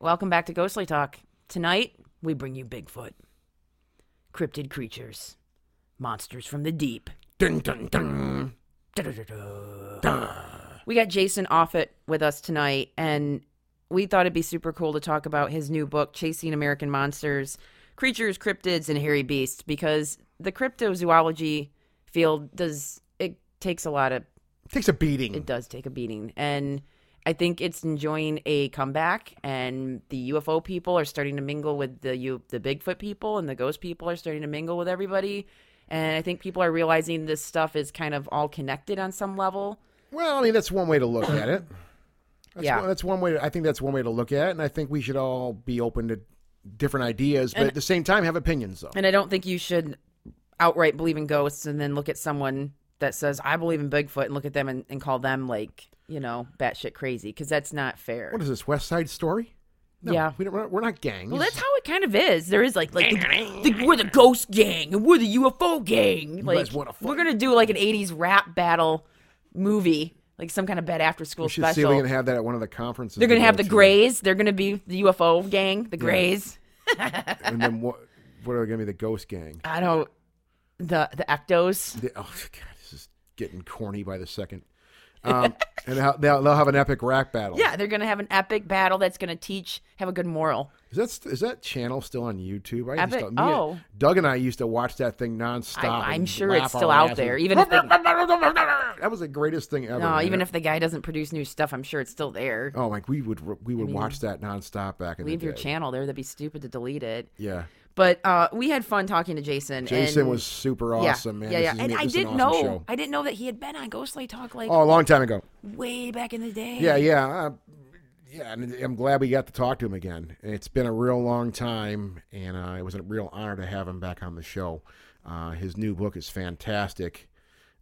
Welcome back to Ghostly Talk. Tonight, we bring you Bigfoot, cryptid creatures, monsters from the deep. Dun, dun, dun. We got Jason Offutt with us tonight, and we thought it'd be super cool to talk about his new book, Chasing American Monsters Creatures, Cryptids, and Hairy Beasts, because the cryptozoology field does, it takes a lot of, It Takes a beating. it does take a beating. And I think it's enjoying a comeback, and the UFO people are starting to mingle with the U, the Bigfoot people, and the ghost people are starting to mingle with everybody. And I think people are realizing this stuff is kind of all connected on some level. Well, I mean, that's one way to look at it. That's Yeah. one, that's one way. To, I think that's one way to look at it, and I think we should all be open to different ideas, but And- at the same time, have opinions. Though. And I don't think you should outright believe in ghosts and then look at someone that says, I believe in Bigfoot and look at them and, and call them like, you know, batshit crazy because that's not fair. What is this West Side Story? No, Yeah. we don't, we're, not, we're not gangs. well, that's how it kind of is. There is like, like the, the, we're the ghost gang and we're the UFO gang. Like, guys wanna we're gonna do like an '80s rap battle movie, like some kind of bad after school we should see if special. we can have that at one of the conferences. They're gonna have the to. Greys. They're gonna be the UFO gang. The Greys. and then what? What are going to be the Ghost Gang? I don't. The the Ectos. The, oh God, this is getting corny by the second. Um, and they'll, they'll they'll have an epic rap battle. Yeah, they're gonna have an epic battle that's gonna teach, have a good moral. Is that is that channel still on YouTube? I Epic- used to, and- oh. Doug and I used to watch that thing nonstop. I, I'm sure it's still out there, even if they, that was the greatest thing ever. no, man. even if the guy doesn't produce new stuff, I'm sure it's still there. oh, like we would we would watch that nonstop back in Leave your channel there. That'd be stupid to delete it. Yeah, But uh, we had fun talking to Jason. Jason and, was super yeah, awesome, man. Yeah, yeah. and I didn't awesome know. show. I didn't know that he had been on Ghostly Talk like Oh, a long time ago. way back in the day. Yeah, yeah, uh, yeah. And I'm glad we got to talk to him again. It's been a real long time, and uh, it was a real honor to have him back on the show. Uh, his new book is fantastic.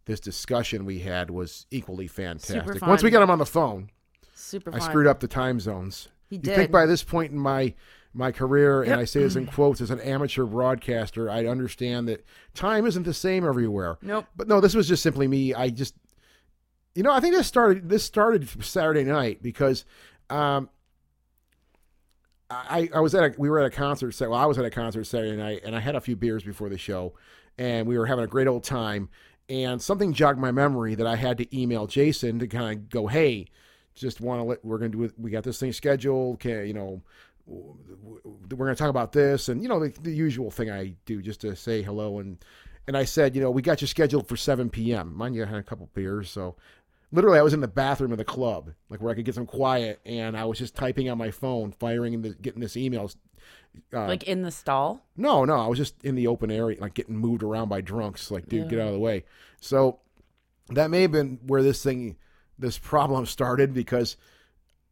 This discussion we had was equally fantastic. Once we got him on the phone, super I fun. screwed up the time zones. He you did. think by this point in my my career, and I say this in quotes, as an amateur broadcaster, I understand that time isn't the same everywhere. Nope. But no, this was just simply me. I just, you know, I think this started. This started Saturday night because, um, I I was at a we were at a concert. Well, I was at a concert Saturday night, and I had a few beers before the show, and we were having a great old time. And something jogged my memory that I had to email Jason to kind of go, hey, just want to let we're going to do it. We got this thing scheduled. Can you know? We're going to talk about this, and you know the, the usual thing I do just to say hello and and I said, you know, we got you scheduled for 7 p.m. Mind you, I had a couple beers, so literally I was in the bathroom of the club, like where I could get some quiet, and I was just typing on my phone, firing and the, getting this emails. Uh, Like in the stall. no, no, I was just in the open area, like getting moved around by drunks. Like, dude, get out of the way. So that may have been where this thing, this problem started because,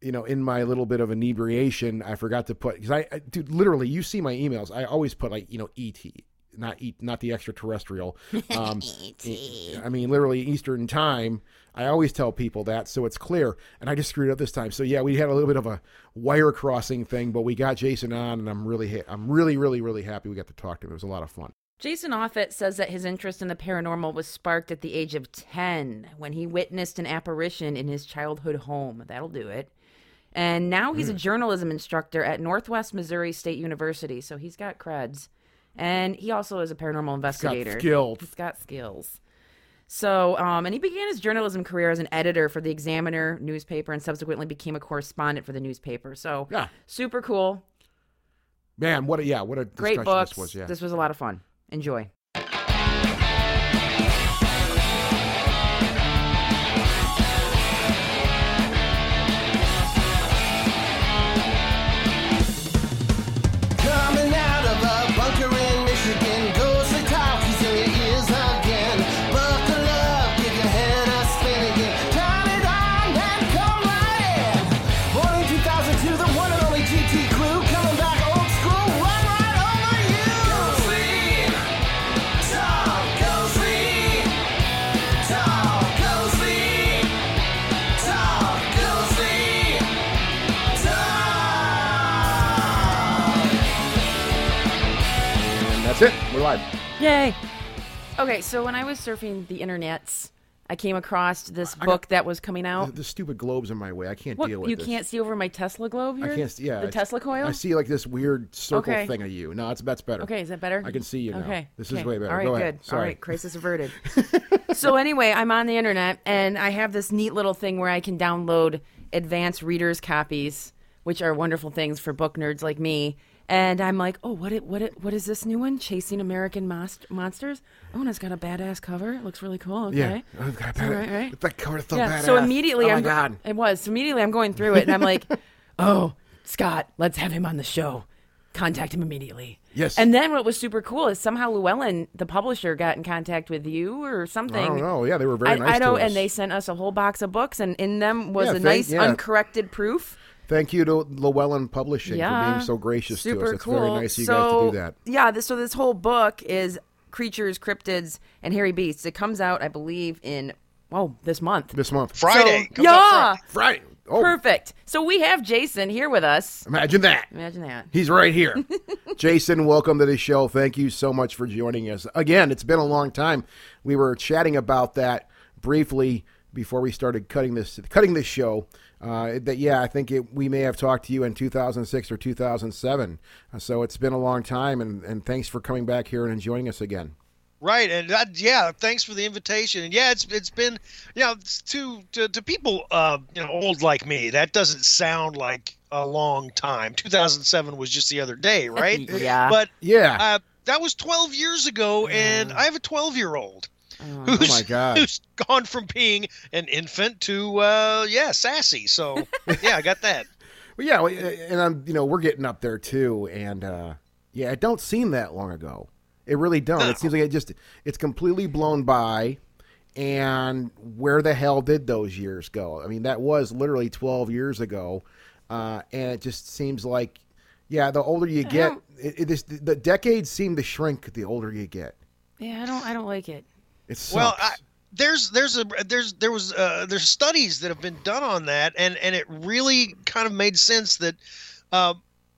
you know, in my little bit of inebriation, I forgot to put because I, I, dude, literally, you see my emails. I always put like, you know, ET, not eat, not the extraterrestrial. Um, I mean, literally Eastern time. I always tell people that, so it's clear. And I just screwed up this time. So yeah, we had a little bit of a wire crossing thing, but we got Jason on, and I'm really, ha- I'm really, really, really happy we got to talk to him. It was a lot of fun. Jason Offutt says that his interest in the paranormal was sparked at the age of 10 when he witnessed an apparition in his childhood home. That'll do it. And now he's a Hmm. journalism instructor at Northwest Missouri State University, so he's got creds. And he also is a paranormal investigator. Got skills. He's got skills. So, um, and he began his journalism career as an editor for the Examiner newspaper and subsequently became a correspondent for the newspaper. So, Yeah, super cool. man, what a yeah, what a Great book. This was, yeah. This was a lot of fun. Enjoy. That's it. We're live. Yay. Okay, so when I was surfing the internets I came across this book that was coming out. the stupid globes in my way. I can't What deal with you this. can't see over my Tesla globe here? I can't. see- Yeah, the I- Tesla coil. I see like this weird circle Okay. thing of you. No, it's that's better. Okay, is that better? I can see you now. Okay, This is okay. way better. All right, Go good. ahead. Sorry. All right, crisis averted. so anyway, I'm on the internet and I have this neat little thing where I can download advanced readers copies, which are wonderful things for book nerds like me. And I'm like, oh, what it, what it, what is this new one? Chasing American Most- Monsters. Oh, and it's got a badass cover. It looks really cool. Okay. Yeah. Oh, God, All right, right. That cover so Yeah. badass. So immediately, oh I'm my God. It was. So immediately, I'm going through it, and I'm like, "Oh, Scott, let's have him on the show. Contact him immediately." Yes. And then what was super cool is somehow Llewellyn, the publisher, got in contact with you or something. I don't know. Yeah, they were very I, nice I know, and they sent us a whole box of books, and in them was Yeah, a nice yeah. uncorrected proof. Thank you to Llewellyn Publishing Yeah, for being so gracious super to us. It's cool. very nice of you so, guys to do that. Yeah, this, so this whole book is creatures, cryptids, and hairy beasts. It comes out, I believe, in oh this month. This month. Friday. So, yeah, Friday. Friday. Oh, perfect. So we have Jason here with us. imagine that. Imagine that. He's right here. Jason, welcome to the show. Thank you so much for joining us. Again, it's been a long time. We were chatting about that briefly before we started cutting this cutting this show. Uh, that yeah, I think it, we may have talked to you in 2006 or 2007. Uh, so it's been a long time, and, and thanks for coming back here and joining us again. Right, and that, yeah, thanks for the invitation. And yeah, it's it's been, you know, to to, to people, uh, you know, old like me, that doesn't sound like a long time. 2007 was just the other day, right? Yeah. But Yeah. uh, that was 12 years ago, and I have a 12 year old. Oh, Who's, my God. Who's gone from being an infant to, uh, yeah, sassy. So, yeah, I got that. Well, yeah, and I'm, you know, we're getting up there too, and uh, yeah, it don't seem that long ago. It really don't. No. It seems like it just it's completely blown by. And where the hell did those years go? I mean, that was literally 12 years ago, uh, and it just seems like, yeah, the older you get, it, it just, the decades seem to shrink the older you get. yeah, I don't. I don't like it. Well, I, there's there's a there's there was uh, there's studies that have been done on that, and and it really kind of made sense that uh,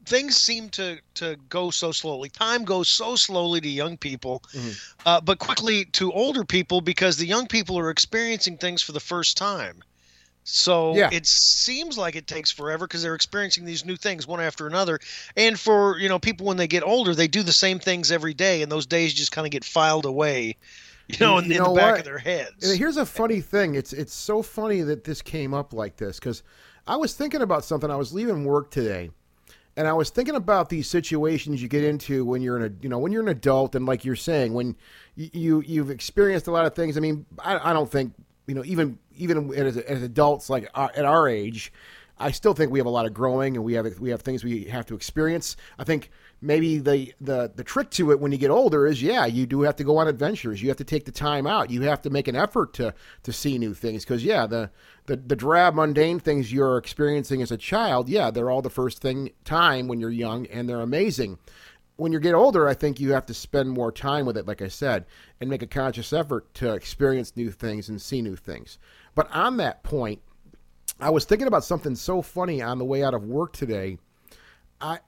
things seem to to go so slowly. Time goes so slowly to young people, uh, but quickly to older people because the young people are experiencing things for the first time. So Yeah. it seems like it takes forever because they're experiencing these new things one after another. And for you know people when they get older, they do the same things every day, and those days just kind of get filed away, you know, in, You in know the back what? of their heads. And here's a funny thing. It's it's so funny that this came up like this because I was thinking about something. I was leaving work today, and I was thinking about these situations you get into when you're in a you know when you're an adult and like you're saying when you, you you've experienced a lot of things. I mean, I, I don't think you know even even as, as adults like our, at our age. I still think we have a lot of growing, and we have we have things we have to experience. I think maybe the the the trick to it when you get older is yeah, you do have to go on adventures. You have to take the time out. You have to make an effort to to see new things because yeah, the, the the drab mundane things you're experiencing as a child, yeah, they're all the first thing time when you're young, and they're amazing. When you get older, I think you have to spend more time with it, like I said, and make a conscious effort to experience new things and see new things. But on that point, I was thinking about something so funny on the way out of work today. I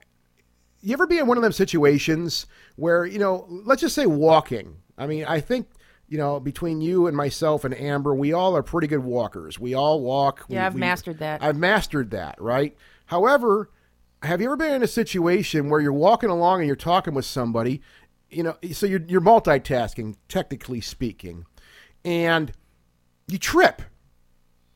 you ever be in one of them situations where, you know, let's just say walking. I mean, I think, you know, between you and myself and Amber, we all are pretty good walkers. We all walk. Yeah, we- I've we- mastered that. I've mastered that, right? However, have you ever been in a situation where you're walking along and you're talking with somebody, you know, so you're, you're multitasking, technically speaking, and you trip.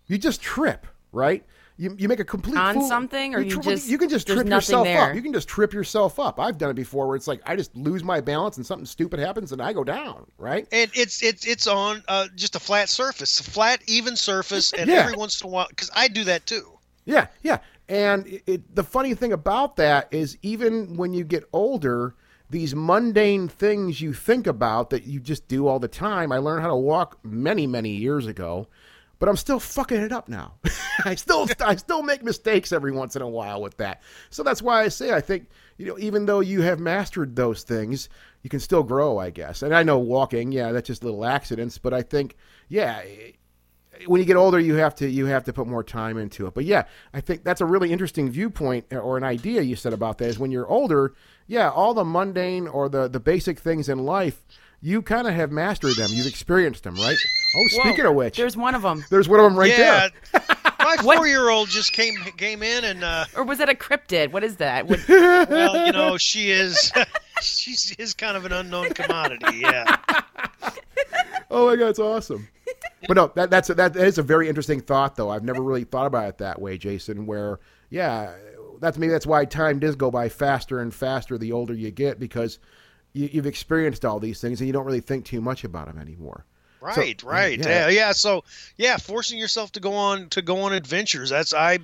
You just trip, right? You, you make a complete On fool- something, or you tri- just- you can just trip yourself there? up. You can just trip yourself up. I've done it before, where it's like I just lose my balance and something stupid happens and I go down, right? and it's it's it's on uh, just a flat surface, a flat even surface, and Yeah. every once in a while, because I do that too. Yeah, yeah. And it, it, the funny thing about that is, even when you get older, these mundane things you think about that you just do all the time. I learned how to walk many, many years ago, but I'm still fucking it up now. I still, I still make mistakes every once in a while with that. So that's why I say I think you know, even though you have mastered those things, you can still grow, I guess. And I know walking, yeah, that's just little accidents, but I think, yeah when you get older you have to you have to put more time into it but yeah i think that's a really interesting viewpoint or an idea you said about that is when you're older yeah all the mundane or the the basic things in life you kind of have mastered them. You've experienced them, right? Oh, Whoa, speaking of which, there's one of them. there's one of them right yeah. there. My four-year-old just came came in and uh, Or was that a cryptid? What is that? What, well, you know, she is she is kind of an unknown commodity. Yeah. Oh my god, it's awesome. But no, that that's a, that is a very interesting thought, though. I've never really thought about it that way, Jason. Where, yeah, that's maybe that's why time does go by faster and faster the older you get because you, you've experienced all these things and you don't really think too much about them anymore. Right, right. yeah. Yeah. yeah, So, yeah, forcing yourself to go on to go on adventures. That's I.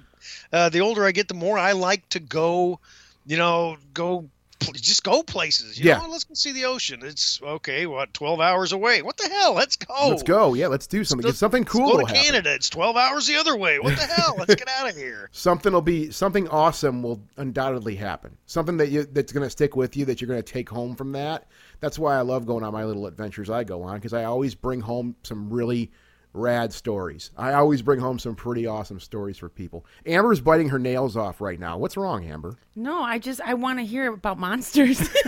Uh, the older I get, the more I like to go. You know, go just go places. You Yeah. know, let's go see the ocean. It's okay. What, twelve hours away? What the hell? Let's go. Let's go. Yeah, let's do something. Let's- something let's cool go will to happen. Canada. It's twelve hours the other way. What the hell? Let's get out of here. Something will be something awesome will undoubtedly happen. Something that you that's going to stick with you that you're going to take home from that. That's why I love going on my little adventures I go on because I always bring home some really rad stories. I always bring home some pretty awesome stories for people. Amber's biting her nails off right now. What's wrong, Amber? no, I just I want to hear about monsters.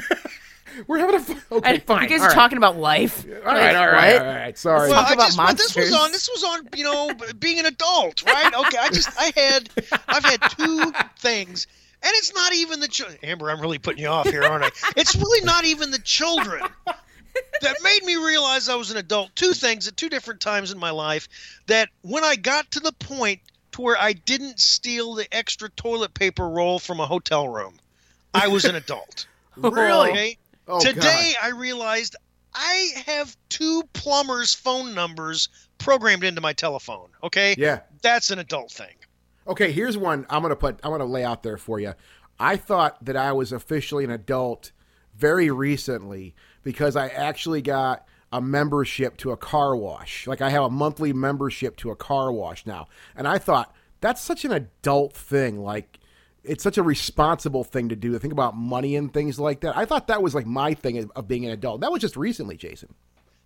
We're having a f- okay, I- fine. You guys all are right. talking about life. All right, all right, all right. Sorry. Well, talk about just, but this was on. This was on. You know, being an adult, right? Okay. I just. I had. I've had two things, and it's not even the children. Amber, I'm really putting you off here, aren't I? It's really not even the children that made me realize I was an adult. Two things at two different times in my life. That when I got to the point to where I didn't steal the extra toilet paper roll from a hotel room, I was an adult. Really? Okay? Oh, Today, I realized I have two plumbers' phone numbers programmed into my telephone. Okay, Yeah. that's an adult thing. Okay, here's one I'm gonna put. I'm gonna lay out there for you. I thought that I was officially an adult very recently because I actually got a membership to a car wash. Like I have a monthly membership to a car wash now, and I thought that's such an adult thing. Like it's such a responsible thing to do to think about money and things like that. I thought that was like my thing of- being an adult. That was just recently, Jason.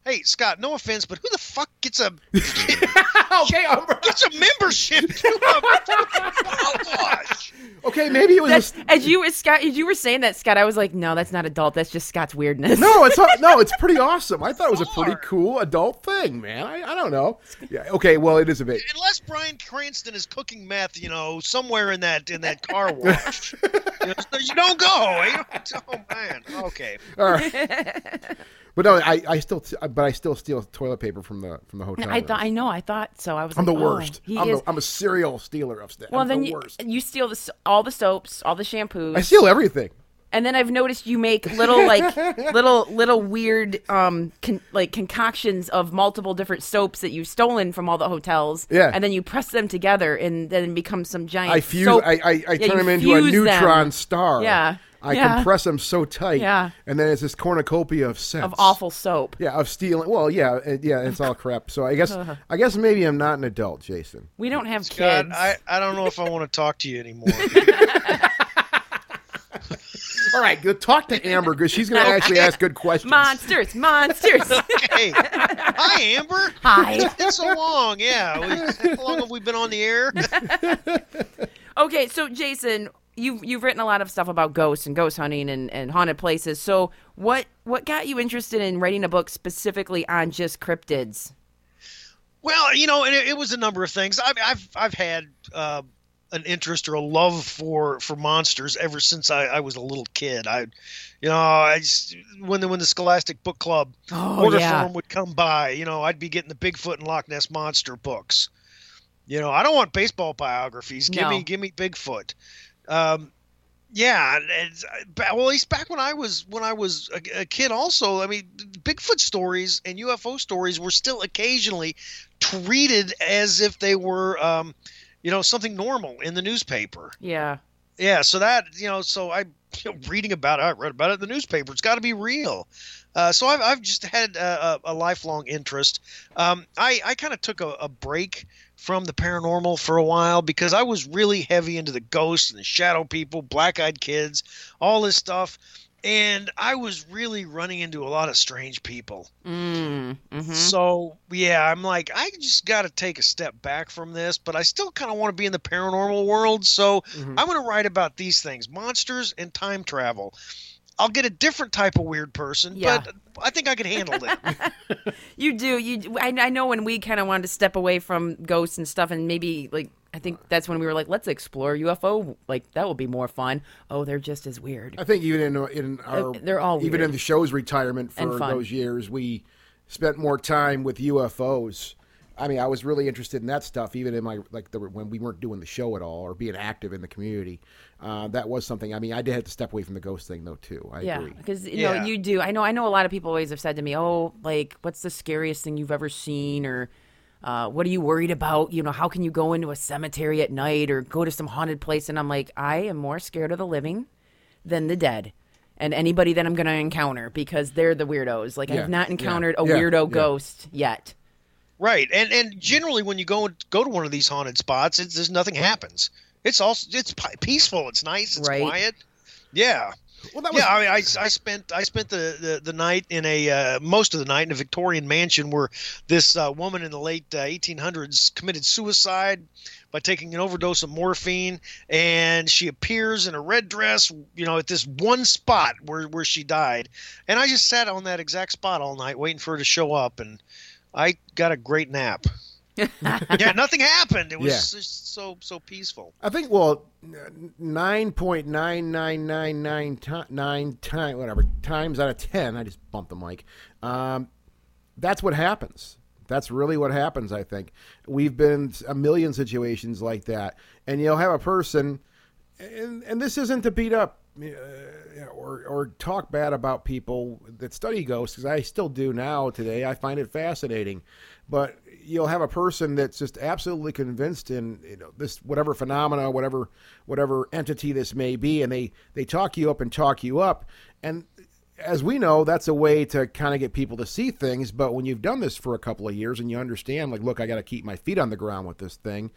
Hey, Scott, no offense, but who the fuck gets a okay, gets a membership to a car wash? okay, maybe it was. That's, just- as you Scott, as you were saying that, Scott, I was like, no, that's not adult. That's just Scott's weirdness. No, it's not, no, it's pretty awesome. I thought it was a pretty cool adult thing, man. I, I don't know. Yeah, okay, well, it is a bit. Unless Bryan Cranston is cooking meth, you know, somewhere in that in that car wash, you, know, so you don't go. You eh? don't- oh man, okay. All right. But no, I, I still, but I still steal toilet paper from the from the hotel. I thought I know. I thought so. I was. I'm the like, oh, worst. he I'm, is. the, I'm a serial stealer of stuff. well, I'm then the you, worst. you steal the, all the soaps, all the shampoos. I steal everything. And then I've noticed you make little like little little weird um con- like concoctions of multiple different soaps that you've stolen from all the hotels. Yeah. And then you press them together and then it becomes some giant. I fuse. soap. I, I, I Yeah, turn them into a fuse them. neutron star. Yeah. I Yeah. compress them so tight. Yeah. And then it's this cornucopia of scents of awful soap. Yeah, of stealing. Well, yeah, uh, yeah, it's all crap. So I guess, I guess maybe I'm not an adult, Jason. We don't have God, kids. I, I don't know if I want to talk to you anymore. All right, go talk to Amber because she's going to actually ask good questions. monsters, monsters. hey, hi Amber. Hi. It's been so long. Yeah, we, how long have we been on the air? Okay, so Jason, you've you've written a lot of stuff about ghosts and ghost hunting and, and haunted places. So what what got you interested in writing a book specifically on just cryptids? Well, you know, and it, it was a number of things. I've I've I've had uh, an interest or a love for for monsters ever since I, I was a little kid. I, you know, I just, when the when the Scholastic Book Club Oh, order yeah. form would come by, you know, I'd be getting the Bigfoot and Loch Ness monster books. You know, I don't want baseball biographies. Give No. me give me Bigfoot. Um, yeah, it's, well, at least back when I was when I was a, a kid, also, I mean, Bigfoot stories and UFO stories were still occasionally treated as if they were, um, you know, something normal in the newspaper. Yeah. Yeah, so that you know, so I you know, reading about it, I read about it in the newspaper. It's got to be real. Uh, so I've, I've just had a, a, a lifelong interest. Um, I I kind of took a, a break from the paranormal for a while because I was really heavy into the ghosts and the shadow people, black eyed kids, all this stuff, and I was really running into a lot of strange people. Mm, hmm So yeah, I'm like, I just got to take a step back from this, but I still kind of want to be in the paranormal world. So Mhm. I'm going to write about these things: monsters and time travel. I'll get a different type of weird person. Yeah. But I think I could handle it. You do. You. I, I know when we kind of wanted to step away from ghosts and stuff, and maybe like I think that's when we were like, let's explore UFO. Like that will be more fun. Oh, they're just as weird. I think even in in our Uh, they're all even weird. in the show's retirement for those years, we spent more time with UFOs. I mean, I was really interested in that stuff, even in my like the, when we weren't doing the show at all or being active in the community. Uh, that was something. I mean, I did have to step away from the ghost thing though too. I Yeah, agree. because you Yeah. know you do. I know. I know a lot of people always have said to me, "Oh, like, what's the scariest thing you've ever seen?" or uh, "What are you worried about?" You know, how can you go into a cemetery at night or go to some haunted place? And I'm like, I am more scared of the living than the dead, and anybody that I'm going to encounter because they're the weirdos. Like, Yeah, I've not yeah, encountered a weirdo yeah. ghost yet. Right, and and generally when you go go to one of these haunted spots, it's there's nothing happens. It's all it's peaceful. It's nice. It's Right. quiet. Yeah, Well, that was yeah. I mean, I, I spent I spent the, the, the night in a uh, most of the night in a Victorian mansion where this uh, woman in the late uh, 1800s committed suicide by taking an overdose of morphine, and she appears in a red dress, you know, at this one spot where where she died, and I just sat on that exact spot all night waiting for her to show up, and I got a great nap. yeah, nothing happened. It was Yeah. just so so peaceful. I think well, nine point nine nine nine nine nine time whatever times out of ten. I just bumped the mic. Um, that's what happens. That's really what happens. I think we've been a million situations like that, and you'll have a person, and and this isn't to beat up uh, or or talk bad about people that study ghosts because I still do now today. I find it fascinating, but you'll have a person that's just absolutely convinced in you know this whatever phenomena, whatever whatever entity this may be, and they they talk you up and talk you up, and as we know, that's a way to kind of get people to see things. But when you've done this for a couple of years and you understand, like, look, I got to keep my feet on the ground with this thing.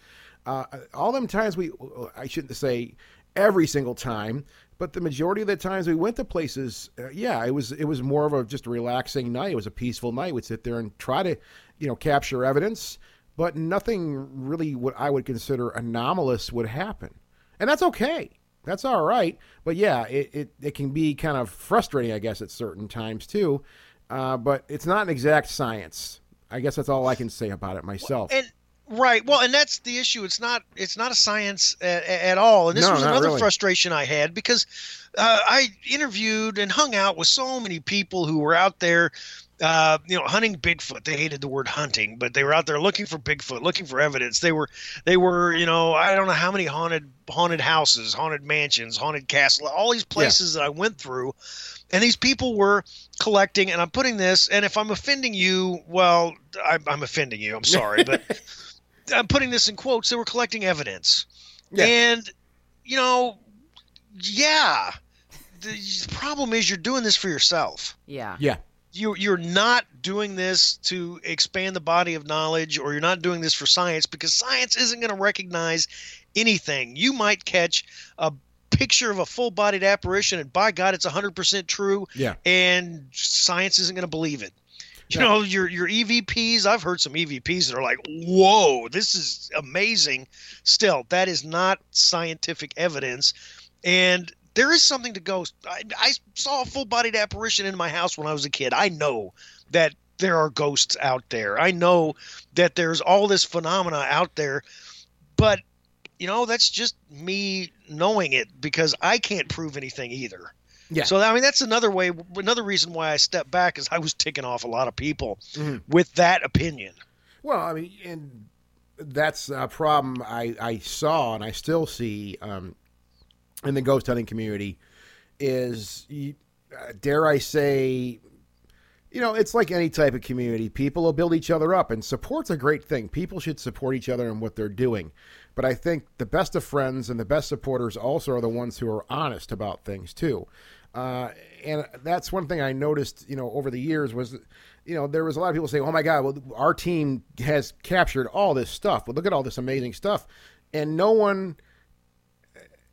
Uh, all them times we, I shouldn't say every single time, but the majority of the times we went to places, uh, yeah, it was it was more of a just a relaxing night. It was a peaceful night. We'd sit there and try to, you know, capture evidence, but nothing really what I would consider anomalous would happen, and that's okay. That's all right. But yeah, it, it, it can be kind of frustrating, I guess, at certain times too. Uh, but it's not an exact science. I guess that's all I can say about it myself. and right. Well and that's the issue. It's not it's not a science at, at all. And this No, was another really. frustration i had because uh, i interviewed and hung out with so many people who were out there uh, you know hunting bigfoot. They hated the word hunting but they were out there looking for bigfoot looking for evidence. They were they were you know i don't know how many haunted haunted houses haunted mansions haunted castle all these places that i went through. And these people were collecting and i'm putting this and if i'm offending you well i'm, I'm offending you. I'm sorry but i'm putting this in quotes they were collecting evidence Yeah. and you know yeah the problem is you're doing this for yourself Yeah. yeah. you you're not doing this to expand the body of knowledge or you're not doing this for science because science isn't going to recognize anything you might catch a picture of a full-bodied apparition and by god it's 100% true Yeah. and science isn't going to believe it you know your your evps i've heard some evps that are like whoa this is amazing. Still that is not scientific evidence. And there is something to ghost I, I saw a full-bodied apparition in my house when i was a kid. I know that there are ghosts out there. I know that there's all this phenomena out there. But you know that's just me knowing it because i can't prove anything either Yeah. so I mean that's another way another reason why I stepped back is I was ticking off a lot of people Mhm. with that opinion. Well, I mean, and that's a problem I, I saw and I still see um, in the ghost hunting community is, uh, dare I say, you know, it's like any type of community. People will build each other up, and support's a great thing. People should support each other in what they're doing. But I think the best of friends and the best supporters also are the ones who are honest about things too. Uh, and that's one thing I noticed, you know, over the years was, you know, there was a lot of people saying, "Oh my God, well, our team has captured all this stuff. Well, look at all this amazing stuff," and no one.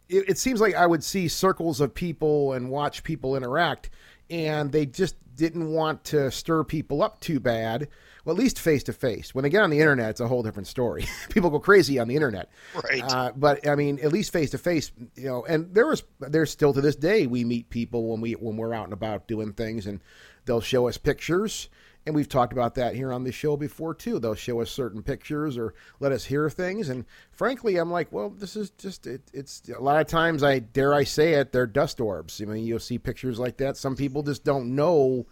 It, it seems like I would see circles of people and watch people interact, and they just didn't want to stir people up too bad. Well, at least face to face. When they get on the internet, it's a whole different story. people go crazy on the internet. Right. Uh, but I mean, at least face to face, you know. And there was, there's still to this day, we meet people when we when we're out and about doing things, and they'll show us pictures. And we've talked about that here on the show before too. They'll show us certain pictures or let us hear things. And frankly, I'm like, well, this is just it, it's a lot of times I dare I say it, they're dust orbs. I mean, you'll see pictures like that. Some people just don't know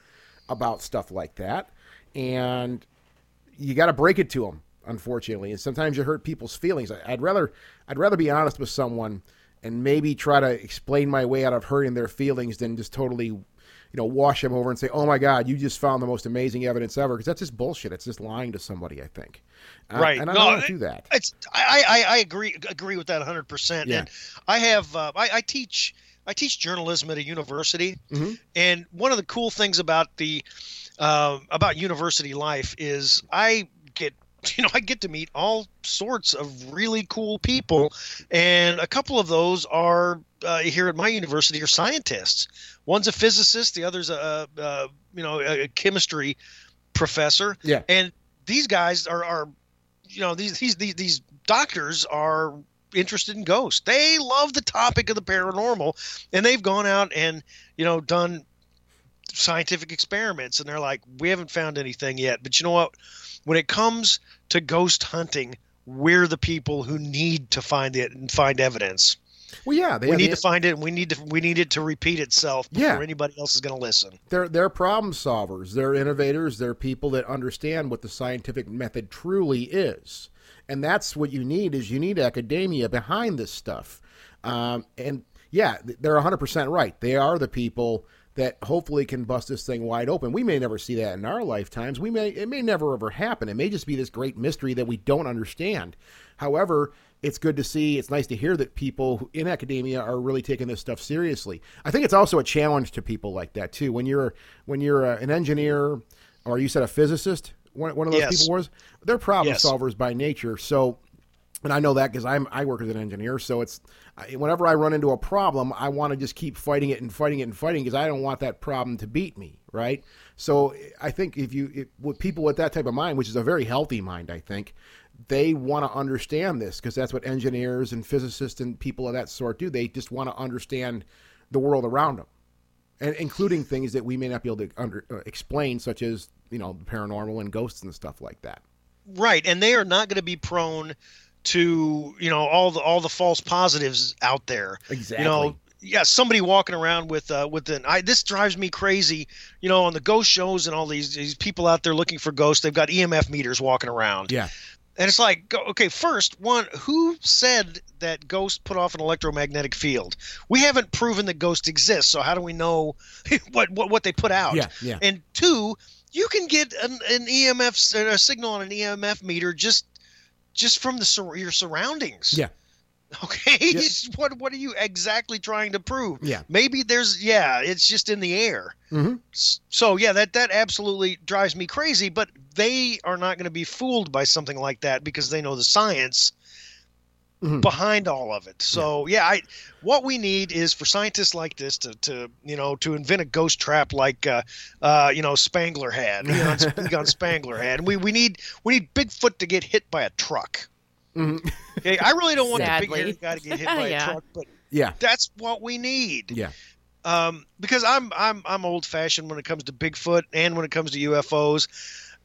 about stuff like that, and you got to break it to them. Unfortunately, and sometimes you hurt people's feelings. I- I'd rather I'd rather be honest with someone and maybe try to explain my way out of hurting their feelings than just totally you know wash them over and say oh my god you just found the most amazing evidence ever because that's just bullshit it's just lying to somebody i think Uh, Right. and i No, don't want it- to do that It's I, I I agree agree with that 100. percent Yeah. And I have uh, I, I teach I teach journalism at a university, Mhm. and one of the cool things about the uh, about university life is I get you know I get to meet all sorts of really cool people, and a couple of those are uh, here at my university are scientists. One's a physicist, the other's a, a, you know a chemistry professor. Yeah. and these guys are are you know these these these, these doctors are interested in ghosts. They love the topic of the paranormal, and they've gone out and you know done scientific experiments, and they're like, we haven't found anything yet. But you know what? When it comes to ghost hunting, we're the people who need to find it and find evidence. well yeah they we need the- to find it, and we need to we need it to repeat itself before Yeah. anybody else is going to listen. they're they're problem solvers they're innovators they're people that understand what the scientific method truly is and that's what you need is you need academia behind this stuff um, and yeah they're 100% right they are the people that hopefully can bust this thing wide open we may never see that in our lifetimes we may it may never ever happen it may just be this great mystery that we don't understand however it's good to see. It's nice to hear that people in academia are really taking this stuff seriously. I think it's also a challenge to people like that too. When you're when you're uh, an engineer, or you said a physicist, one, one of those Yes. people was, they're problem Yes. solvers by nature. So, and I know that because I'm I work as an engineer. So it's whenever I run into a problem, I want to just keep fighting it and fighting it and fighting because I don't want that problem to beat me, right? So I think if you with people with that type of mind, which is a very healthy mind, I think they want to understand this because that's what engineers and physicists and people of that sort do. They just want to understand the world around them, and including things that we may not be able to under, uh, explain, such as you know the paranormal and ghosts and stuff like that. Right, and they are not going to be prone to you know all the all the false positives out there. Exactly. You know, yeah, somebody walking around with uh, with an I this drives me crazy. You know, on the ghost shows and all these these people out there looking for ghosts, they've got EMF meters walking around. Yeah. And it's like, okay, first, one, who said that ghosts put off an electromagnetic field? We haven't proven that ghosts exist, so how do we know what what, what they put out? Yeah, yeah. And two, you can get an, an EMF a signal on an EMF meter just just from the sur- your surroundings. Yeah. Okay. Yeah. what what are you exactly trying to prove? Yeah. Maybe there's yeah, it's just in the air. Mhm. So yeah, that that absolutely drives me crazy. But they are not going to be fooled by something like that because they know the science Mhm. behind all of it. So yeah, I what we need is for scientists like this to to you know to invent a ghost trap like uh, uh, you know Spengler had, Egon, Egon Spengler had. And we we need we need Bigfoot to get hit by a truck. Mhm. Okay, I really don't want the big Sadly. guy to get hit by Yeah. a truck, but Yeah. that's what we need. Yeah. Um, because I'm I'm I'm old fashioned when it comes to Bigfoot and when it comes to UFOs.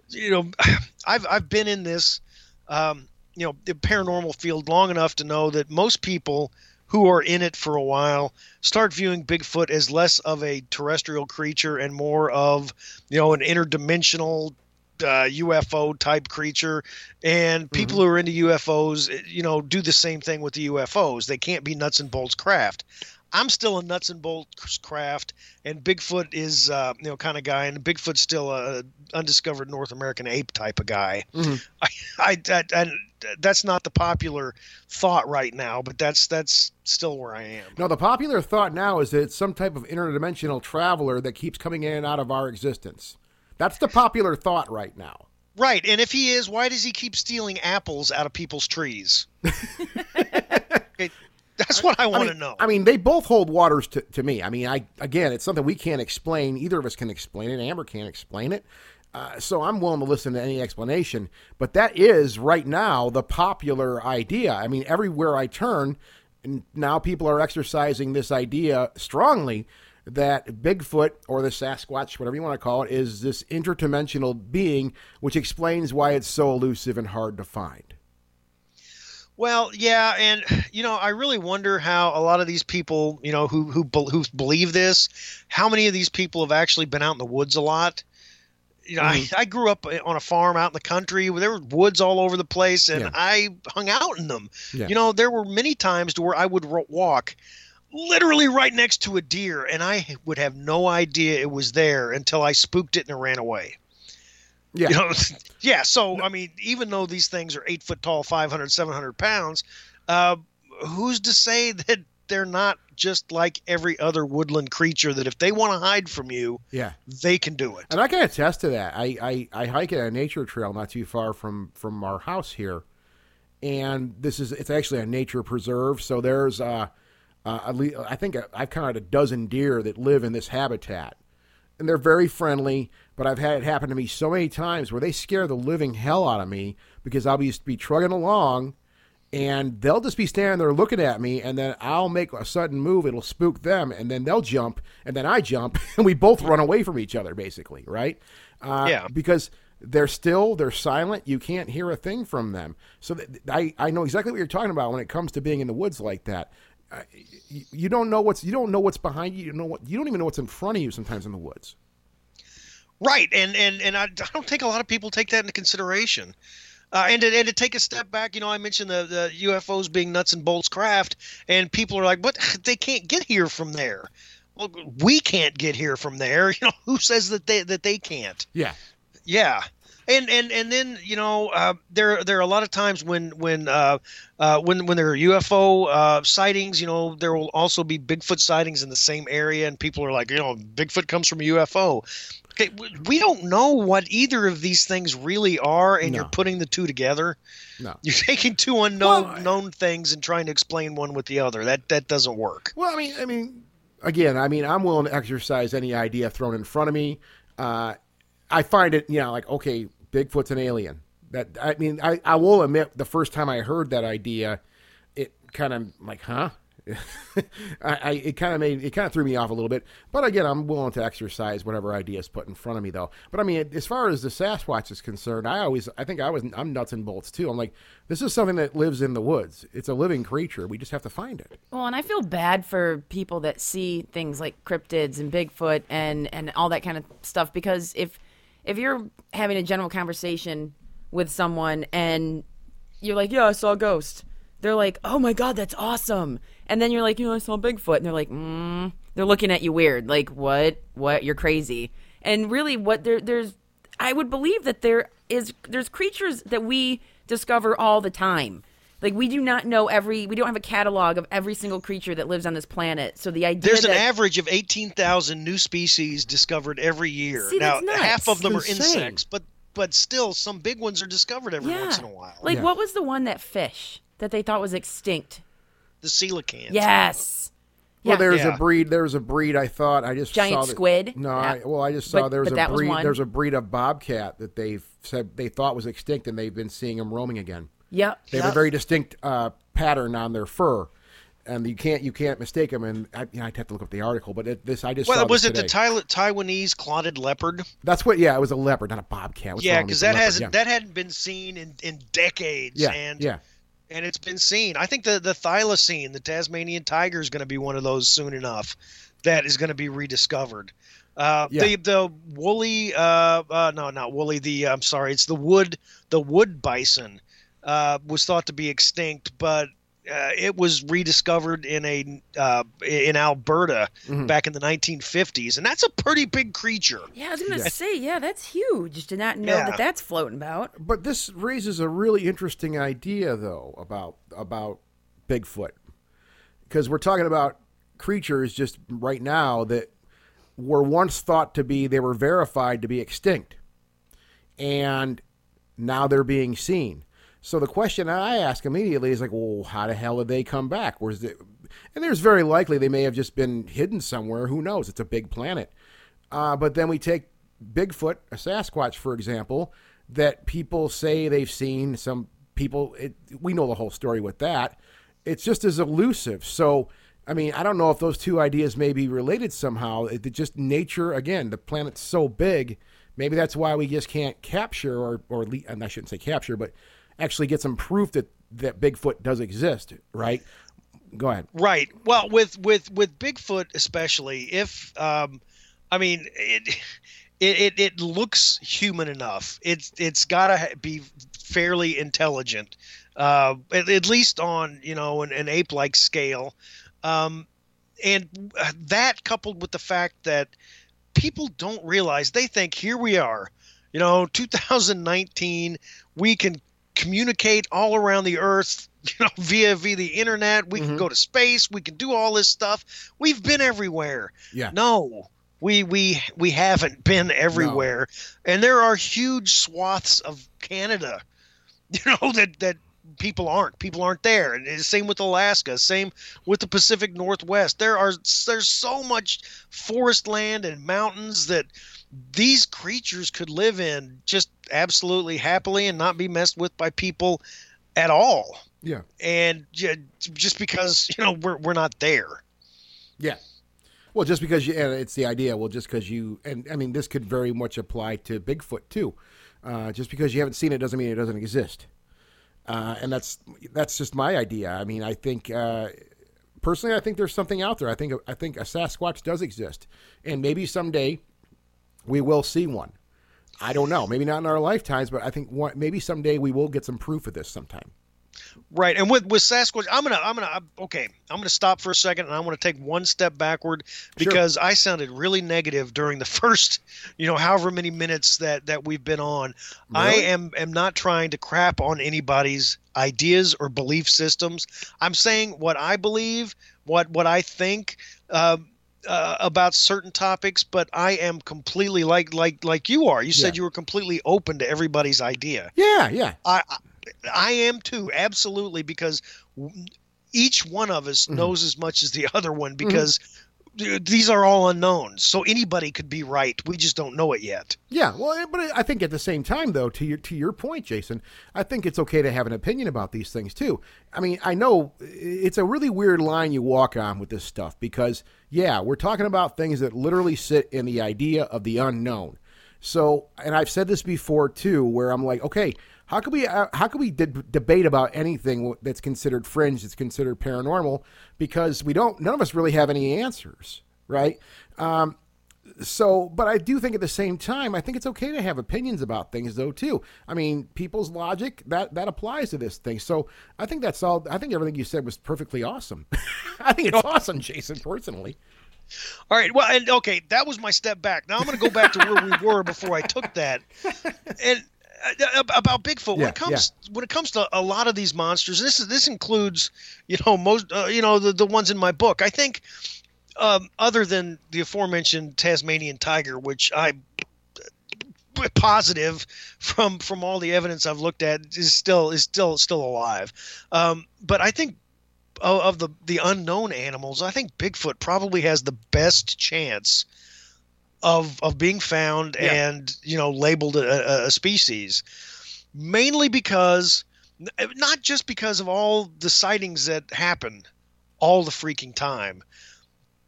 You know, I've I've been in this, um, you know, the paranormal field long enough to know that most people who are in it for a while start viewing Bigfoot as less of a terrestrial creature and more of, you know, an interdimensional uh, UFO type creature. And people who are into UFOs, you know, do the same thing with the UFOs. They can't be nuts and bolts craft. I'm still a nuts and bolts craft, and Bigfoot is, uh, you know, kind of guy, and Bigfoot's still a undiscovered North American ape type of guy. Mhm. I, I, and that's not the popular thought right now, but that's that's still where I am. No, the popular thought now is that it's some type of interdimensional traveler that keeps coming in and out of our existence. That's the popular thought right now. Right, and if he is, why does he keep stealing apples out of people's trees? That's what I want mean, to know. I mean, they both hold waters to, to me. I mean, I again, it's something we can't explain. Either of us can explain it. Amber can't explain it. Uh, so I'm willing to listen to any explanation. But that is right now the popular idea. I mean, everywhere I turn, now people are exercising this idea strongly that Bigfoot or the Sasquatch, whatever you want to call it, is this interdimensional being, which explains why it's so elusive and hard to find. Well, yeah, and you know, I really wonder how a lot of these people, you know, who who who believe this, how many of these people have actually been out in the woods a lot. You know, Mm-hmm. I, I grew up on a farm out in the country. where There were woods all over the place, and Yeah. I hung out in them. Yeah. You know, there were many times to where I would walk literally right next to a deer, and I would have no idea it was there until I spooked it and it ran away. Yeah. You know, yeah. So, I mean, even though these things are eight foot tall, 500, 700 pounds, uh, who's to say that they're not just like every other woodland creature that if they want to hide from you, Yeah. they can do it? And I can attest to that. I, I, I hike at a nature trail not too far from, from our house here. And this is, it's actually a nature preserve. So there's, uh, uh, I think I've counted a dozen deer that live in this habitat. And they're very friendly, but I've had it happen to me so many times where they scare the living hell out of me because I'll be, be trugging along and they'll just be standing there looking at me and then I'll make a sudden move it'll spook them and then they'll jump and then I jump and we both run away from each other basically right? Uh, Yeah. because they're still they're silent. You can't hear a thing from them. So th- I, I know exactly what you're talking about when it comes to being in the woods like that you, don't know what's you don't know what's behind you you don't know what you don't even know what's in front of you sometimes in the woods Right, and and and I, I don't think a lot of people take that into consideration. Uh, and to, and to take a step back, you know, I mentioned the, the UFOs being nuts and bolts craft, and people are like, "But they can't get here from there." Well, we can't get here from there. You know, who says that they that they can't? yeah Yeah, and and and then you know uh, there there are a lot of times when when uh, uh, when when there are UFO uh, sightings, you know there will also be Bigfoot sightings in the same area, and people are like, you know, Bigfoot comes from a UFO. Okay, we don't know what either of these things really are, and No. you're putting the two together. no You're taking two unknown Well, known things and trying to explain one with the other. That that doesn't work. Well, I mean, I mean, again, I mean, I'm willing to exercise any idea thrown in front of me. Uh, I find it, you know, like okay, Bigfoot's an alien. That I mean, I, I will admit, the first time I heard that idea, it kind of like, huh? I, I it kind of made it kind of threw me off a little bit. But again, I'm willing to exercise whatever idea is put in front of me, though. But I mean, as far as the Sasquatch is concerned, I always I think I was I'm nuts and bolts too. I'm like, this is something that lives in the woods. It's a living creature. We just have to find it. Well, and I feel bad for people that see things like cryptids and Bigfoot and and all that kind of stuff because if if you're having a general conversation with someone and you're like, "Yeah, I saw a ghost." They're like, "Oh my god, that's awesome." And then you're like, "You know, I saw Bigfoot." And they're like, "Mm." They're looking at you weird. Like, "What? What? You're crazy." And really what there there's I would believe that there is there's creatures that we discover all the time. Like we do not know every we don't have a catalog of every single creature that lives on this planet. So the idea There's an average of 18,000 new species discovered every year. See, now, that's nuts. half of them are insects, but but still, some big ones are discovered every yeah. once in a while. Like Yeah. what was the one that fish that they thought was extinct? the coelacanth. Yes. Well, Yeah. there's Yeah. a breed. There's a breed. I thought I just Giant saw that- squid? No, Yeah. I, well, I just saw But- there's but a that was breed. one. There's a breed of bobcat that they've said they thought was extinct, and they've been seeing them roaming again. Yep. They have yep. a very distinct uh, pattern on their fur, and you can't you can't mistake them. And I, you know, I'd have to look up the article, but it, this I just saw Well, was this it the today. Thai- Taiwanese clouded leopard? That's what. Yeah, it was a leopard, not a bobcat. What's yeah, because that leopard? hasn't yeah. that hadn't been seen in, in decades. Yeah, and yeah. and it's been seen. I think the the thylacine, the Tasmanian tiger, is going to be one of those soon enough. That is going to be rediscovered. Uh, Yeah. The the woolly, uh, uh, no, not woolly. The I'm sorry, it's the wood the wood bison uh, was thought to be extinct, but uh, it was rediscovered in a uh, in Alberta Mm-hmm. back in the 1950s, and that's a pretty big creature. Yeah, I was gonna Yeah. say, yeah, that's huge. Did not know Yeah. that that's floating about. But this raises a really interesting idea, though, about about Bigfoot, because we're talking about creatures just right now that were once thought to be they were verified to be extinct, and now they're being seen. So the question I ask immediately is like, well, how the hell did they come back? Where's it? And there's very likely they may have just been hidden somewhere. Who knows? It's a big planet. Uh, but then we take Bigfoot, a Sasquatch, for example, that people say they've seen. Some people, it, we know the whole story with that. It's just as elusive. So, I mean, I don't know if those two ideas may be related somehow. It, it just nature, again, the planet's so big. Maybe that's why we just can't capture, or, or and I shouldn't say capture, but actually get some proof that, that Bigfoot does exist, right? Go ahead. Right. Well, with with with Bigfoot especially, if um, I mean it, it it it looks human enough. It's it's got to be fairly intelligent, uh, at, at least on you know an, an ape-like scale, um, and that coupled with the fact that people don't realize they think here we are, you know, 2019, we can communicate all around the earth you know via via the internet. We can mm-hmm. go to space. We can do all this stuff. We've been everywhere. Yeah. no we we we haven't been everywhere. And there are huge swaths of canada you know that that people aren't people aren't there and it's same with alaska same with the pacific northwest there are there's so much forest land and mountains that these creatures could live in just absolutely happily and not be messed with by people at all Yeah. and just because you know we're we're not there Yeah. Well, just because you, and it's the idea. Well, just because you, and I mean, this could very much apply to Bigfoot too. Uh, just because you haven't seen it doesn't mean it doesn't exist. Uh, and that's that's just my idea. I mean, I think uh, personally, I think there's something out there. I think I think a Sasquatch does exist, and maybe someday we will see one. I don't know. Maybe not in our lifetimes, but I think one, maybe someday we will get some proof of this sometime. Right and with with sasquatch i'm gonna i'm gonna okay i'm gonna stop for a second and i want to take one step backward because i sounded really negative during the first you know however many minutes that that we've been on i am am not trying to crap on anybody's ideas or belief systems i'm saying what i believe what what i think um uh, about certain topics, but I am completely like like like you are. You said Yeah. you were completely open to everybody's idea. Yeah, yeah, I I- am too, absolutely, because each one of us mm-hmm. knows as much as the other one mm-hmm. because th- these are all unknowns. So anybody could be right. We just don't know it yet. Yeah, well, eh, but I think at the same time, though, to your to your point, Jason, I think it's okay to have an opinion about these things too. I mean, I know eh, it's a really weird line you walk on with this stuff because, yeah, we're talking about things that literally sit in the idea of the unknown. So, and I've said this before too, where I'm like, okay, how could we uh, how could we de- debate about anything that's considered fringe, that's considered paranormal, because we don't, none of us really have any answers, right? Um, so but i do think at the same time i think it's okay to have opinions about things though too i mean people's logic that that applies to this thing so i think that's all i think everything you said was perfectly awesome i think it's awesome jason personally All right. Well, and okay, that was my step back. Now I'm going to go back to where we were before I took that. And about Bigfoot, when it comes when it comes to a lot of these monsters, this is this includes you know most uh, you know the the ones in my book. I think um, other than the aforementioned Tasmanian tiger, which I positive from from all the evidence I've looked at is still is still still alive. Um, but I think of, of the the unknown animals, I think Bigfoot probably has the best chance of of being found Yeah. and you know labeled a, a- species, mainly because not just because of all the sightings that happen all the freaking time,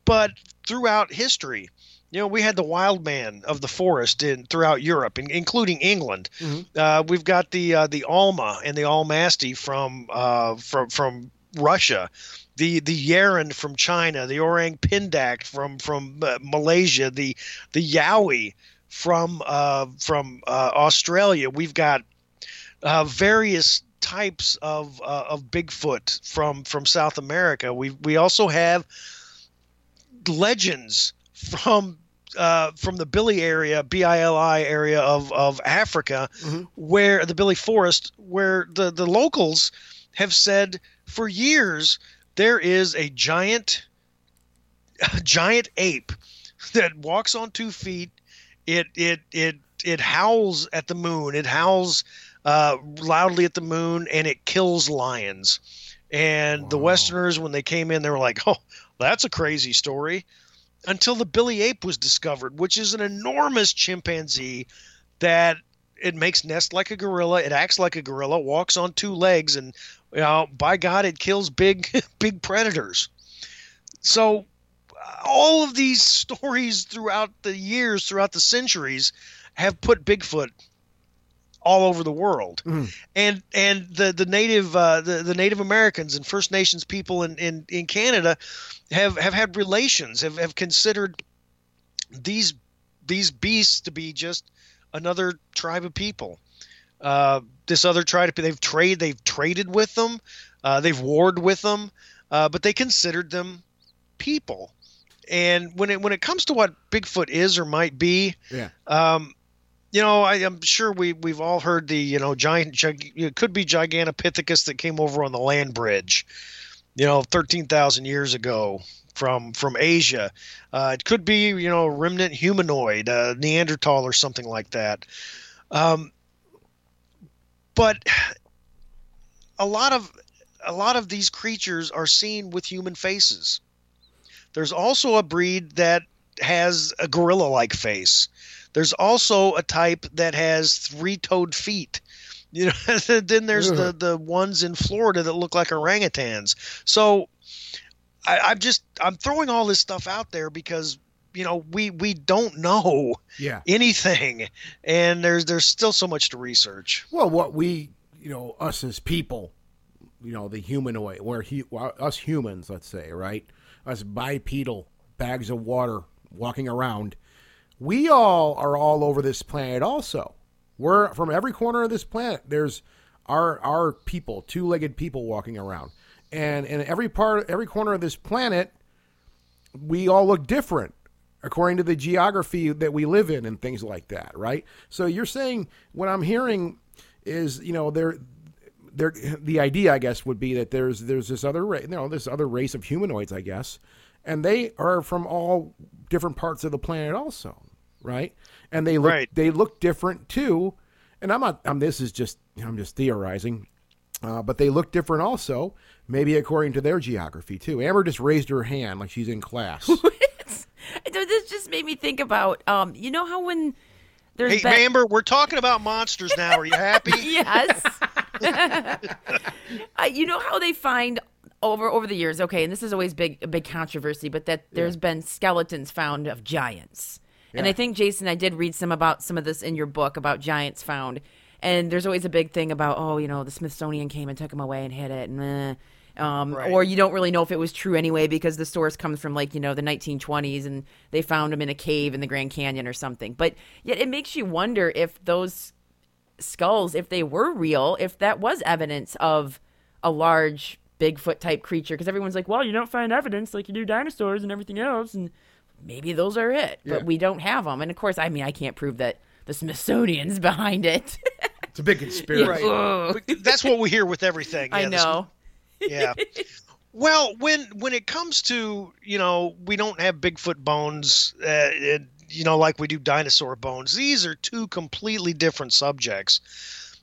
but throughout history. You know, we had the wild man of the forest in throughout Europe, in, including England. Mhm. Uh, we've got the uh, the Alma and the Almasty from uh, from from Russia, the the Yeren from China, the Orang Pendek from from uh, Malaysia, the the Yowie from uh, from uh, Australia. We've got uh, various types of uh, of Bigfoot from from South America. We we also have legends from uh, from the Bili area, B I L I area of of Africa, Mhm. where the Bili Forest, where the the locals have said for years there is a giant a giant ape that walks on two feet. It it it it howls at the moon. It howls uh, loudly at the moon, and it kills lions. And the Westerners, when they came in, they were like, "Oh, that's a crazy story." Until the Bili ape was discovered, which is an enormous chimpanzee that it makes nest like a gorilla, it acts like a gorilla, walks on two legs, and you know, by God, it kills big, big predators. So, all of these stories throughout the years, throughout the centuries, have put Bigfoot all over the world, Mhm. and and the the native uh, the the Native Americans and First Nations people in in, in Canada have have had relations, have have considered these these beasts to be just another tribe of people. Uh, this other tribe, they've trade, they've traded with them, uh, they've warred with them, uh, but they considered them people. And when it when it comes to what Bigfoot is or might be, Yeah. um, you know, I, I'm sure we we've all heard the you know giant, gig, it could be Gigantopithecus that came over on the land bridge, you know, thirteen thousand years ago from from Asia. Uh, it could be you know remnant humanoid, uh, Neanderthal or something like that. Um, but a lot of a lot of these creatures are seen with human faces. There's also a breed that has a gorilla-like face. There's also a type that has three-toed feet. You know, then there's the the ones in Florida that look like orangutans. So I, I'm just I'm throwing all this stuff out there because you know we we don't know Yeah. anything, and there's there's still so much to research. Well, what we, you know, us as people, you know, the humanoid, we're hu- well, us humans, let's say, right? Us bipedal bags of water walking around. We all are all over this planet. Also, we're from every corner of this planet. There's our our people, two-legged people walking around, and in every part, every corner of this planet, we all look different according to the geography that we live in and things like that, right? So you're saying what I'm hearing is, you know, there there the idea I guess would be that there's there's this other race, you know, this other race of humanoids, I guess, and they are from all different parts of the planet also, right? And they look Right. they look different too. And I'm not I'm this is just I'm just theorizing. Uh, but they look different also, maybe according to their geography too. Amber just raised her hand like she's in class. This just made me think about, um, you know how when there's Hey, Amber, we're talking about monsters now. Are you happy? yes. uh, you know how they find over over the years. Okay, and this is always big a big controversy, but that there's been skeletons found of giants. And I think Jason, I did read some about some of this in your book about giants found. And there's always a big thing about oh, you know, the Smithsonian came and took them away and hid it, and eh. Um, Right. or you don't really know if it was true anyway because the source comes from like you know the 1920s and they found them in a cave in the Grand Canyon or something. But yet it makes you wonder if those skulls, if they were real, if that was evidence of a large Bigfoot type creature. Because everyone's like, well, you don't find evidence like you do dinosaurs and everything else, and maybe those are it, Yeah. but we don't have them. And of course, I mean, I can't prove that the Smithsonian's behind it. it's a big conspiracy. Right. That's what we hear with everything. I Yeah, this- know. Yeah. Well, when when it comes to you know we don't have Bigfoot bones, uh, you know, like we do dinosaur bones. These are two completely different subjects,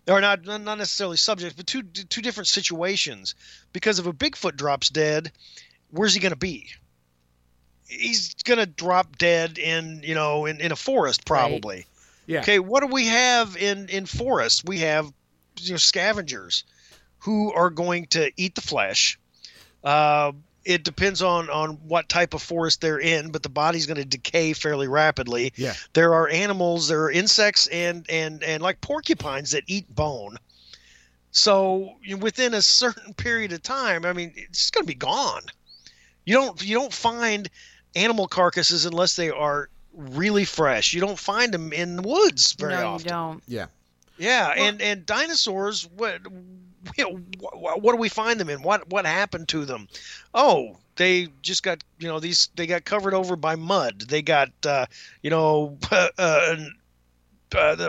or not not necessarily subjects, but two two different situations. Because if a Bigfoot drops dead, where's he going to be? He's going to drop dead in you know in, in a forest probably. Yeah. Okay, what do we have in in forests? We have you know scavengers who are going to eat the flesh. Uh, it depends on on what type of forest they're in, but the body's going to decay fairly rapidly. Yeah. There are animals, there are insects, and and and like porcupines that eat bone. So within a certain period of time, I mean, it's going to be gone. You don't you don't find animal carcasses unless they are really fresh. You don't find them in the woods very no, often. you don't. Yeah. Yeah, and and dinosaurs, what you know, what, what do we find them in? What what happened to them? Oh, they just got you know these they got covered over by mud. They got uh, you know uh, uh,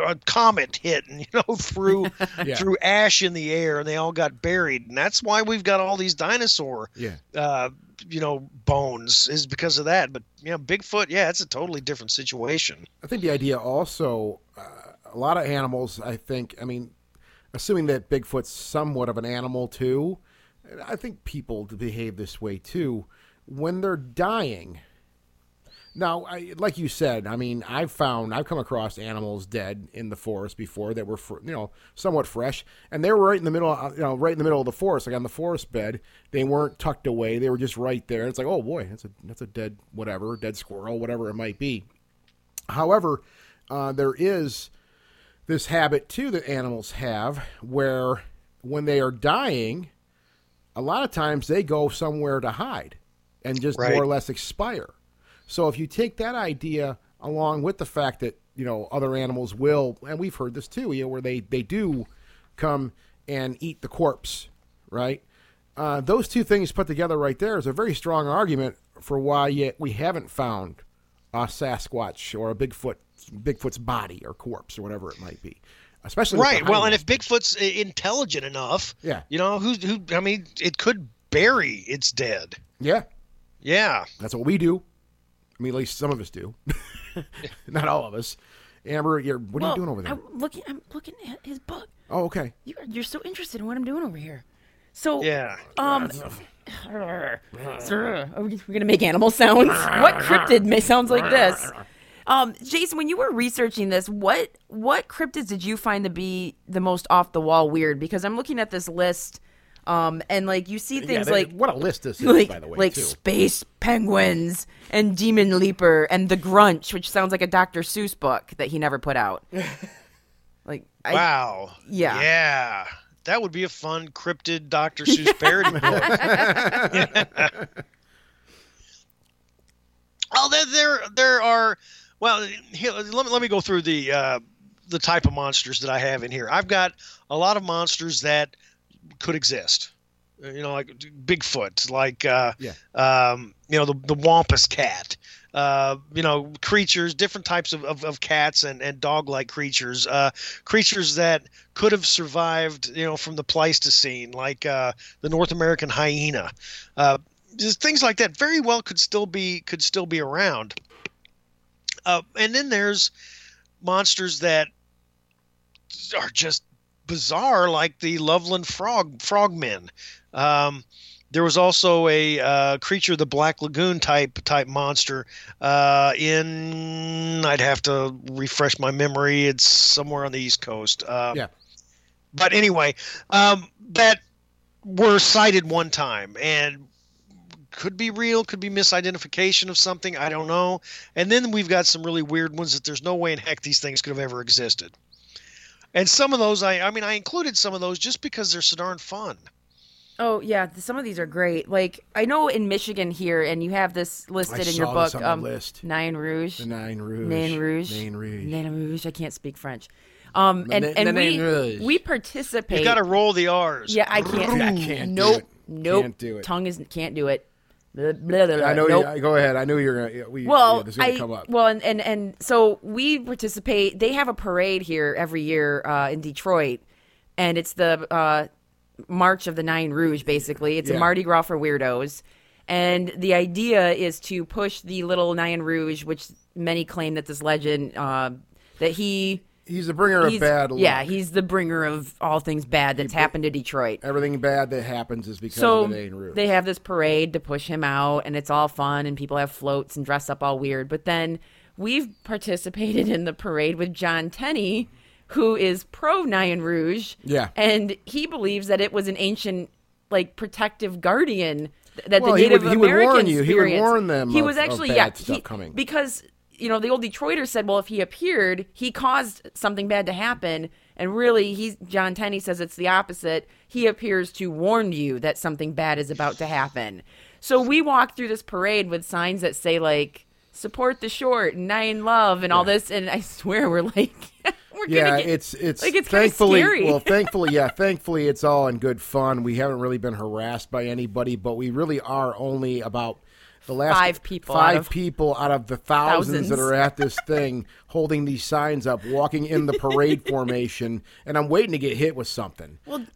a comet hit and you know threw Yeah. threw ash in the air and they all got buried and that's why we've got all these dinosaur Yeah. uh, you know bones is because of that. But you know Bigfoot, yeah, it's a totally different situation. I think the idea also, uh, a lot of animals, I think, I mean, assuming that Bigfoot's somewhat of an animal too, I think people behave this way too when they're dying. Now, I, like you said, I mean, I've found I've come across animals dead in the forest before that were, fr- you know, somewhat fresh, and they were right in the middle, uh, you know, right in the middle of the forest, like on the forest bed. They weren't tucked away; they were just right there. It's like, oh boy, that's a that's a dead whatever, dead squirrel, whatever it might be. However, uh, there is this habit too that animals have where when they are dying, a lot of times they go somewhere to hide and just Right. more or less expire. So if you take that idea along with the fact that you know other animals will, and we've heard this too, you know, where they they do come and eat the corpse, right? Uh, those two things put together right there is a very strong argument for why yet we haven't found a Sasquatch or a Bigfoot Bigfoot's body or corpse or whatever it might be, especially Right. Well, and if Bigfoot's intelligent enough, Yeah. you know, who's who? I mean, it could bury its dead. yeah, Yeah. That's what we do. I mean, at least some of us do. Not all of us. Amber, you're, what are you doing over there? I'm looking. I'm looking at his book. Oh, okay. You're, you're so interested in what I'm doing over here. So, Yeah. um, are we, we're gonna make animal sounds. what cryptid may sounds like this? Um, Jason, when you were researching this, what what cryptids did you find to be the most off the wall weird? Because I'm looking at this list, um, and like you see Yeah, things they- like what a list this is, like by the way, like too. space penguins and demon leaper and the grunch, which sounds like a Dr. Seuss book that he never put out. like, I, Wow. yeah. Yeah. That would be a fun cryptid Dr. Seuss parody book. oh, there, there, there are. Well, here, let me let me go through the uh, the type of monsters that I have in here. I've got a lot of monsters that could exist. You know, like Bigfoot, like uh, Yeah. um, you know the the Wampus cat. Uh, you know, creatures, different types of, of, of cats and, and dog like creatures, uh, creatures that could have survived, you know, from the Pleistocene, like uh, the North American hyena. Uh, just things like that very well could still be could still be around. Uh, and then there's monsters that are just bizarre, like the Loveland frog frogmen. Um, there was also a uh, creature, the Black Lagoon type type monster. Uh, in I'd have to refresh my memory. It's somewhere on the East Coast. Um, Yeah. But anyway, um, that were sighted one time and could be real, could be misidentification of something. I don't know. And then we've got some really weird ones that there's no way in heck these things could have ever existed. And some of those, I, I mean, I included some of those just because they're so darn fun. Oh yeah, some of these are great. Like I know in Michigan here, and you have this listed in your saw book. this on the um, list. Nine Rouge. The Nine Rouge. Nain Rouge. Nain Rouge. Nain Rouge. I can't speak French. Um, and Na- and the we Rouge. we participate. You got to roll the R's. Yeah, I can't. I can't do Nope. it. Nope. Can't do it. Tongue is can't do it. Blah, blah, blah, blah. I know. Nope. You, go ahead. I knew you were gonna. yeah, We, Well, yeah, this is gonna I come up. well, and, and and so we participate. They have a parade here every year uh, in Detroit, and it's the uh, March of the Nain Rouge. Basically, it's Yeah. a Mardi Gras for weirdos, and the idea is to push the little Nain Rouge, which many claim that this legend uh, that he. He's the bringer of bad luck. yeah, he's the bringer of all things bad that's happened to Detroit. Everything bad that happens is because So of the Nain Rouge. they have this parade to push him out, and it's all fun, and people have floats and dress up all weird. But then we've participated in the parade with John Tenney, who is pro Nain Rouge. Yeah. and he believes that it was an ancient, like protective guardian that Well, the he Native would- he would warn Americans you. He would warn them He of- was actually yeah he- because you know the old Detroiter said, well, if he appeared, he caused something bad to happen, and really, he's John Tenney says it's the opposite. He appears to warn you that something bad is about to happen. So we walk through this parade with signs that say like support the short and nine love and all this, and I swear we're like we're yeah, gonna get, it's it's like, it's thankfully scary. well, thankfully, yeah, thankfully it's all in good fun. We haven't really been harassed by anybody, but we really are only about the last Five people five out of- people out of the thousands, that are at this thing holding these signs up, walking in the parade formation, and I'm waiting to get hit with something. Well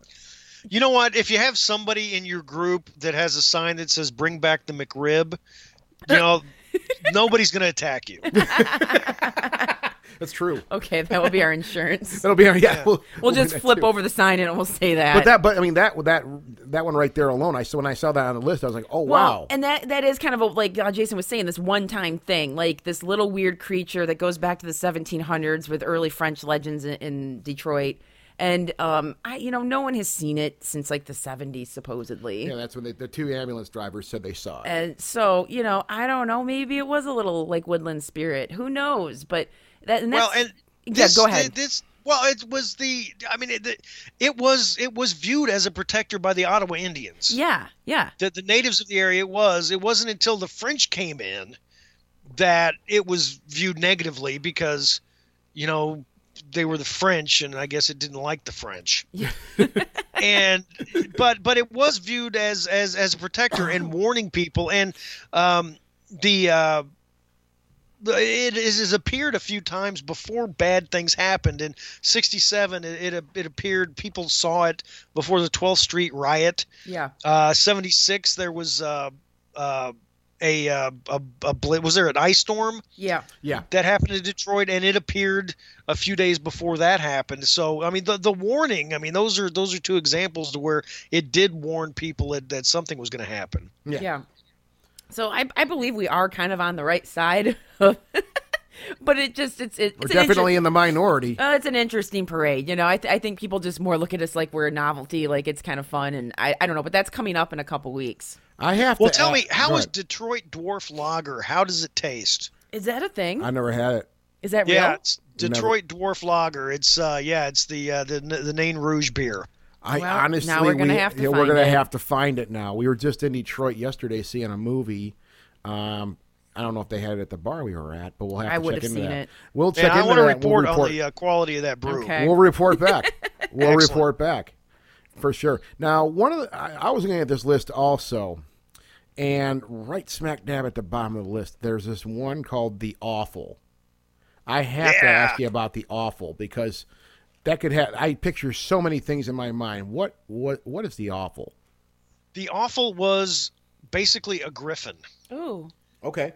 you know what? If you have somebody in your group that has a sign that says "Bring back the McRib," you know, nobody's going to attack you. That's true. Okay, that will be our insurance. That'll be our yeah. We'll, We'll do just flip too. over the sign and we'll say that. But that, but I mean that that that one right there alone. I saw when I saw that on the list, I was like, oh Well, wow. and that that is kind of a, like uh, Jason was saying, this one time thing, like this little weird creature that goes back to the 1700s with early French legends in, in Detroit. And um, I, you know, no one has seen it since like the 70s, supposedly. yeah, that's when they, the two ambulance drivers said they saw it. And so, you know, I don't know. Maybe it was a little like woodland spirit. Who knows? But that and well, that's, and yeah, this, go ahead. This well, it was the. I mean, it, it was it was viewed as a protector by the Ottawa Indians. yeah, yeah, the, the natives of the area was it wasn't until the french came in that it was viewed negatively because you know they were the french and i guess it didn't like the french Yeah. and but but it was viewed as as as a protector and warning people and um the uh it is has appeared a few times before bad things happened. In '67, it, it it appeared people saw it before the 12th Street riot. yeah. Uh, 76 there was uh, uh, a, uh, a a bli- was there an ice storm Yeah. yeah, that happened in Detroit and it appeared a few days before that happened. So I mean the the warning, I mean those are those are two examples to where it did warn people that, that something was going to happen. yeah. Yeah. So I, I believe we are kind of on the right side, but it just it's it, We're it's an inter- definitely in the minority. Uh, it's an interesting parade, you know. I, th- I think people just more look at us like we're a novelty, like it's kind of fun, and I, I don't know, but that's coming up in a couple weeks. I have Well, to. tell a- me, how go is ahead. Detroit Dwarf Lager? How does it taste? Is that a thing? I never had it. Is that Yeah, real? it's Detroit Dwarf Lager. It's uh, yeah, it's the uh, the the Nain Rouge beer. I Well, honestly, now we're gonna we- have to yeah, we're find gonna it. have to find it now. We were just in Detroit yesterday seeing a movie. Um, I don't know if they had it at the bar we were at, but we'll have I to would check have into seen that. it. We'll check Yeah, I into want to that. report, we'll report on the uh, quality of that brew. Okay. We'll report back. we'll Excellent. report back for sure. Now, one of the I, I was looking at this list also, and right smack dab at the bottom of the list, there's this one called the Awful. I have to Yeah. ask you about the Awful because that could have. I picture so many things in my mind. What what what is the Awful? The awful was basically a griffin. Ooh. Okay.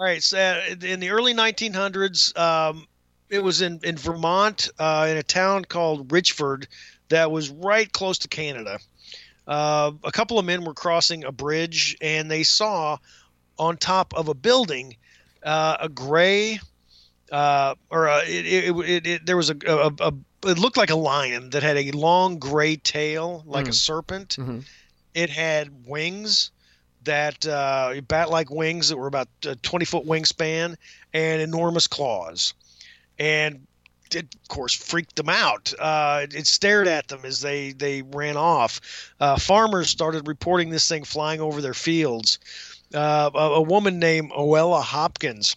All right, so uh, in the early 1900s, um, it was in in Vermont, uh, in a town called Richford, that was right close to Canada. Uh, a couple of men were crossing a bridge, and they saw on top of a building uh, a gray, uh, or a, it, it, it, it, there was a, a, a it looked like a lion that had a long gray tail, like a serpent. Mhm. It had wings that uh, bat-like wings that were about a 20-foot wingspan and enormous claws, and it of course freaked them out. Uh, it stared at them as they they ran off. Uh, farmers started reporting this thing flying over their fields. Uh, a, a woman named Oella Hopkins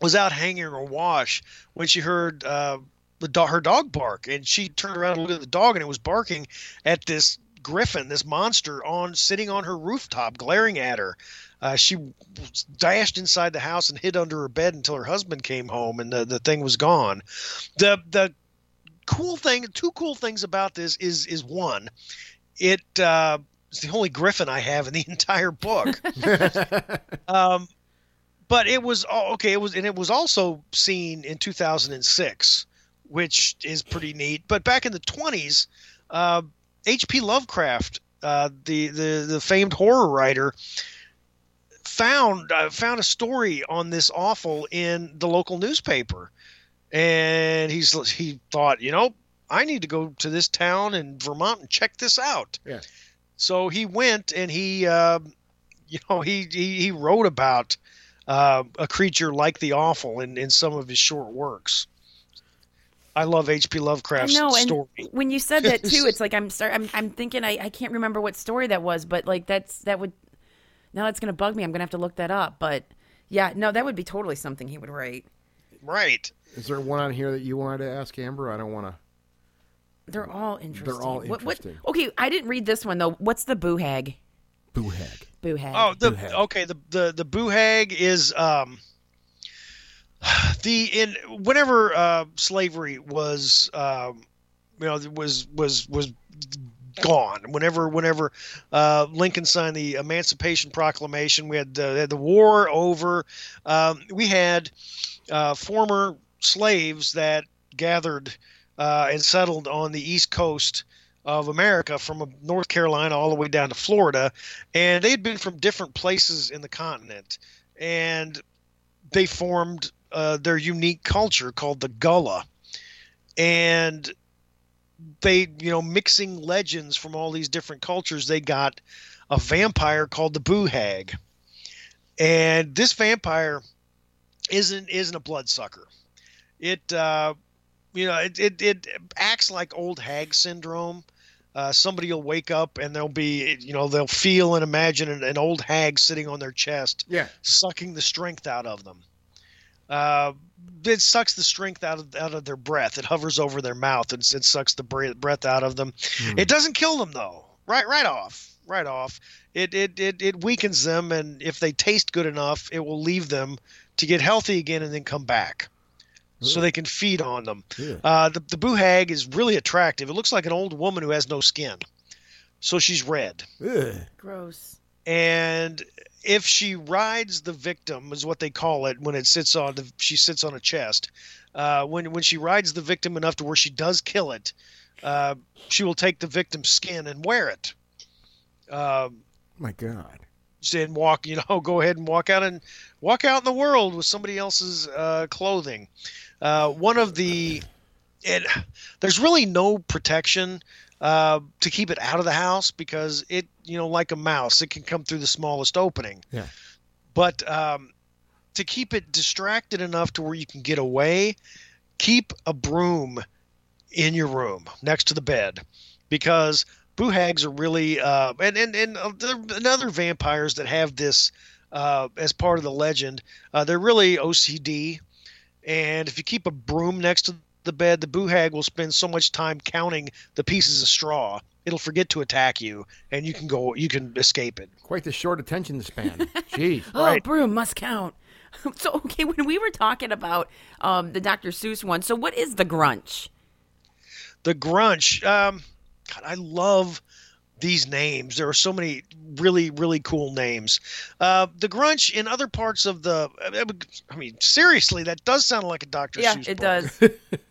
was out hanging her wash when she heard uh, the do- her dog bark, and she turned around and looked at the dog, and it was barking at this griffin, this monster, on sitting on her rooftop, glaring at her. Uh, she dashed inside the house and hid under her bed until her husband came home, and the, the thing was gone. the The cool thing, two cool things about this is is one, it uh, it's the only griffin I have in the entire book. um, but it was oh, okay. It was and it was also seen in 2006, which is pretty neat. But back in the 20s, uh, H.P. Lovecraft, uh, the the the famed horror writer, found uh, found a story on this awful in the local newspaper, and he's he thought, you know, I need to go to this town in Vermont and check this out. Yeah. So he went and he, uh, you know, he he, he wrote about uh, a creature like the awful in, in some of his short works. I love H.P. I Lovecraft's know, and story. when you said that too, it's like I'm start, I'm I'm thinking I, I can't remember what story that was, but like that's that would now that's gonna bug me. I'm gonna have to look that up. But yeah, no, that would be totally something he would write. Right. Is there one on here that you wanted to ask Amber? I don't want to. They're all interesting. all What- what- interesting. okay, I didn't read this one though. What's the boo hag? Boo hag. Boo hag. Oh, the Boohag. okay. The the the boohag is um the in whenever uh, slavery was um you know was was was gone. Whenever whenever uh, Lincoln signed the Emancipation Proclamation, we had the, had the war over. Um, we had uh, former slaves that gathered uh, and settled on the east coast of America from uh, North Carolina all the way down to Florida, and they had been from different places in the continent, and they formed uh, their unique culture called the Gullah, and they, you know, mixing legends from all these different cultures, they got a vampire called the Boo Hag, and this vampire isn't isn't a bloodsucker. It uh, you know it, it it acts like old hag syndrome. Uh, somebody will wake up and they'll be you know they'll feel and imagine an, an old hag sitting on their chest, Yeah. sucking the strength out of them. Uh, it sucks the strength out of out of their breath. It hovers over their mouth and it sucks the bre- breath out of them. Hmm. It doesn't kill them though. Right, right off, right off. It, it it it weakens them, and if they taste good enough, it will leave them to get healthy again and then come back, so they can feed on them. Yeah. Uh, the the boo hag is really attractive. It looks like an old woman who has no skin, so she's red. Ugh. Gross. And if she rides the victim, is what they call it when it sits on the she sits on a chest. Uh, when when she rides the victim enough to where she does kill it, uh, she will take the victim's skin and wear it. Um, My God. and walk, you know, go ahead and walk out and walk out in the world with somebody else's uh, clothing. Uh, one of the, it, there's really no protection uh, to keep it out of the house because it, you know, like a mouse, it can come through the smallest opening. Yeah. But um, to keep it distracted enough to where you can get away, keep a broom in your room next to the bed because boo hags are really uh, and and and, uh, and other vampires that have this uh, as part of the legend. Uh, they're really OCD, and if you keep a broom next to the bed, the boo hag will spend so much time counting the pieces of straw. It'll forget to attack you, and you can go. You can escape it. Quite the short attention span. Jeez. Oh, Right. broom must count. So okay, when we were talking about um, the Dr. Seuss one, so what is the Grunch? the grunch um god i love these names there are so many really really cool names uh the grunch in other parts of the i mean seriously that does sound like a dr Seuss. Yeah, Seuss it book. does.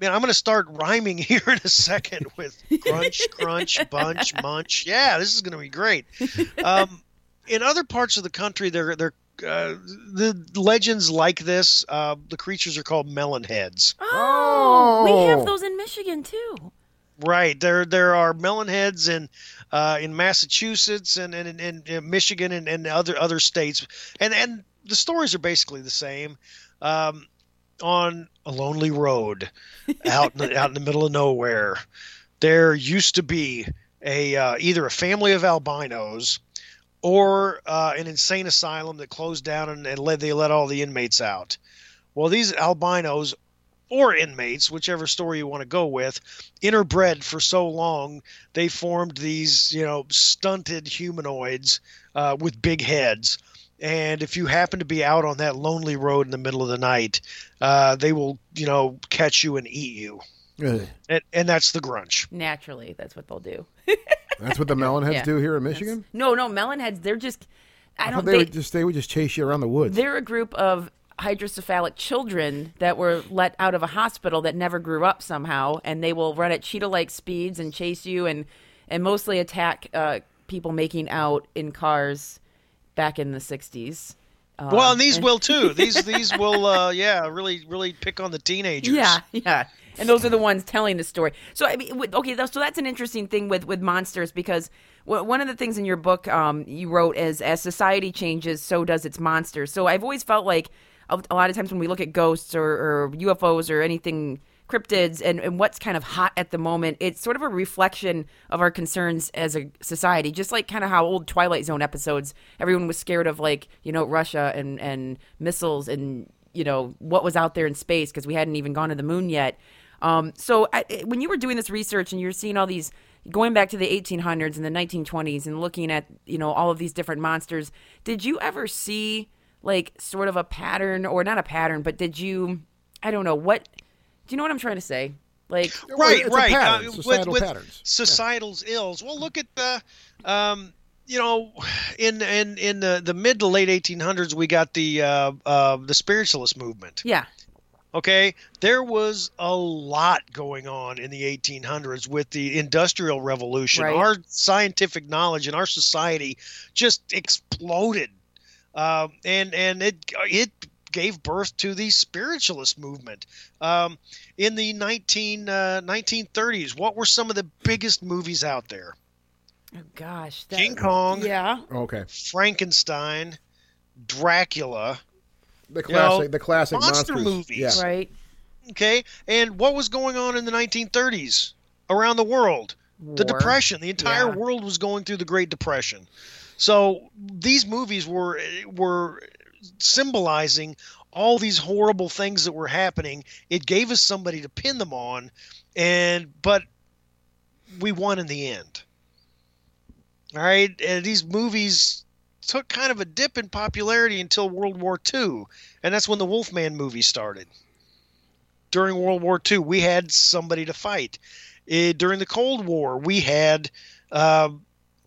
man i'm gonna start rhyming here in a second with crunch crunch bunch munch yeah this is gonna be great um in other parts of the country they're they're uh, the legends like this, uh, the creatures are called melon heads. Oh, we Oh. have those in Michigan too. Right. There there are melon heads in uh, in Massachusetts and and in, in Michigan and, and other other states. And and the stories are basically the same. Um, on a lonely road out in the, out in the middle of nowhere, there used to be a uh, either a family of albinos or uh, an insane asylum that closed down and, and let they let all the inmates out. Well, these albinos or inmates, whichever story you want to go with, interbred for so long they formed these, you know, stunted humanoids uh, with big heads. And if you happen to be out on that lonely road in the middle of the night, uh, they will, you know, catch you and eat you. Ugh. And, and that's the grunch. Naturally, that's what they'll do. That's what the melonheads Yeah. do here in Michigan. No, no, melonheads. They're just. I I don't. thought they, They, would just they would just chase you around the woods. they're a group of hydrocephalic children that were let out of a hospital that never grew up somehow, and they will run at cheetah-like speeds and chase you and and mostly attack uh, people making out in cars back in the '60s. Uh, well, and these will too. These these will, uh, yeah, really really pick on the teenagers. Yeah, yeah. And those are the ones telling the story. So I mean, okay, so that's an interesting thing with with monsters because one of the things in your book um, you wrote is as society changes, so does its monsters. So I've always felt like a, a lot of times when we look at ghosts or, or UFOs or anything cryptids and, and what's kind of hot at the moment it's sort of a reflection of our concerns as a society. Just like kind of how old twilight zone episodes everyone was scared of like you know russia and and missiles and you know what was out there in space because we hadn't even gone to the moon yet. Um, so I, when you were doing this research and you're seeing all these going back to the 1800s and the 1920s and looking at you know all of these different monsters did you ever see like sort of a pattern or not a pattern but did you i don't know what do you know what i'm trying to say like right, It's a right. pattern, Uh, societal with, with patterns. societal's ills. Well, look at the, um, you know, in in in the, the mid to late 1800s, we got the uh, uh, the spiritualist movement. yeah Okay, there was a lot going on in the 1800s with the Industrial Revolution. Right. Our scientific knowledge in our society just exploded, um, and and it it gave birth to the spiritualist movement. Um, in the 19 uh, 1930s, what were some of the biggest movies out there? Oh gosh. that- King Kong, Yeah. Okay, Frankenstein, Dracula. the You know, classic, the classic monster monsters. movies. Yeah. Right. Okay, and what was going on in the 1930s around the world? The Depression. The entire Yeah. world was going through the Great Depression. So these movies were were symbolizing all these horrible things that were happening. It gave us somebody to pin them on, and but we won in the end. All right, and these movies took kind of a dip in popularity until World War II, and that's when the Wolfman movie started. During World War II, we had somebody to fight. Eh, during the Cold War, we had uh,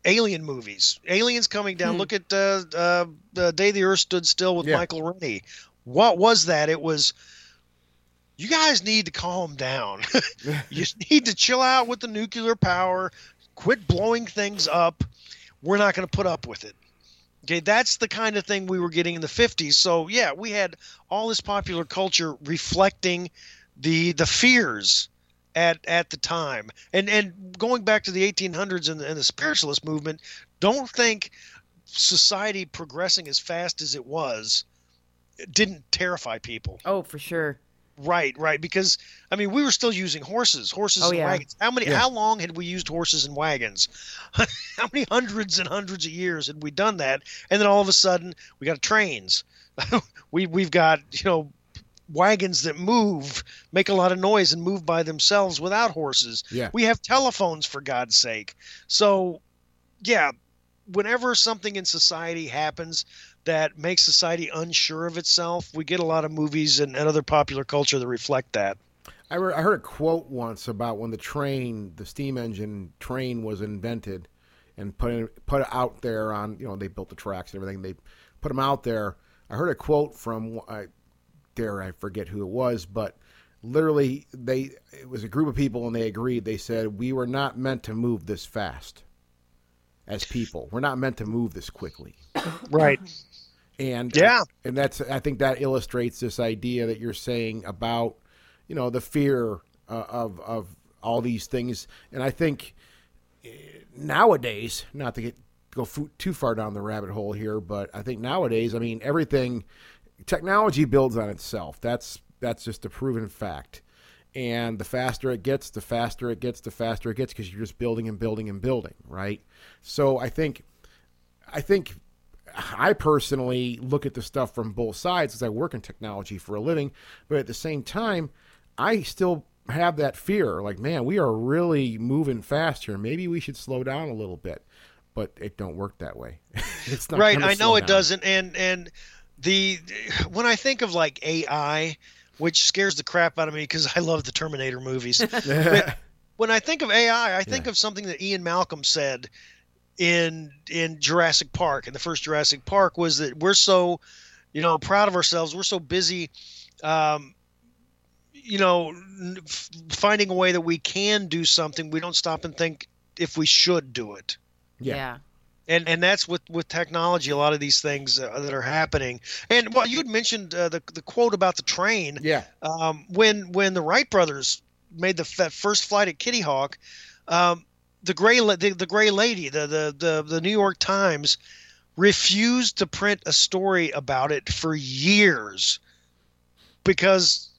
alien movies. Aliens coming down. Hmm. Look at uh, uh, the Day the Earth Stood Still with Yeah. Michael Rennie. What was that? It was. You guys need to calm down. you need to chill out with the nuclear power. Quit blowing things up. We're not going to put up with it. Okay, that's the kind of thing we were getting in the 50s. So, yeah, we had all this popular culture reflecting the the fears at at the time. And and going back to the 1800s and the, and the spiritualist movement, don't think society progressing as fast as it was didn't terrify people. Oh, for sure. Right, right. Because I mean, we were still using horses, horses Oh, and yeah. wagons. How many? Yeah. How long had we used horses and wagons? how many hundreds and hundreds of years had we done that? And then all of a sudden, we got trains. we we've got you know wagons that move, make a lot of noise, and move by themselves without horses. Yeah. We have telephones for God's sake. So, yeah, whenever something in society happens that makes society unsure of itself, we get a lot of movies and, and other popular culture that reflect that. I, re- I heard a quote once about when the train, the steam engine train, was invented and put in, put out there on. You know, they built the tracks and everything. They put them out there. I heard a quote from I dare I forget who it was, but literally they it was a group of people and they agreed. They said we were not meant to move this fast as people. We're not meant to move this quickly. Right. And Yeah. and that's I think that illustrates this idea that you're saying about you know the fear uh, of of all these things. And I think eh, nowadays, not to get go too far down the rabbit hole here, but I think nowadays, I mean everything technology builds on itself. That's that's just a proven fact. And the faster it gets, the faster it gets, the faster it gets because you're just building and building and building, right? So I think I think I personally look at the stuff from both sides as I work in technology for a living, but at the same time, I still have that fear like, man, we are really moving fast here. Maybe we should slow down a little bit. But it don't work that way. it's not right. I know it down. doesn't. And and the when I think of like AI, which scares the crap out of me because I love the Terminator movies. when I think of AI, I think Yeah. of something that Ian Malcolm said in in Jurassic Park. In the first Jurassic Park, was that we're so, you know, proud of ourselves. We're so busy, um, you know, n- f- finding a way that we can do something. We don't stop and think if we should do it Yeah. Yeah. And and that's with with technology a lot of these things uh, that are happening and well you had mentioned uh, the the quote about the train Yeah. um, when when the Wright brothers made the first flight at Kitty Hawk um, the gray the, the gray lady the, the the the New York Times refused to print a story about it for years because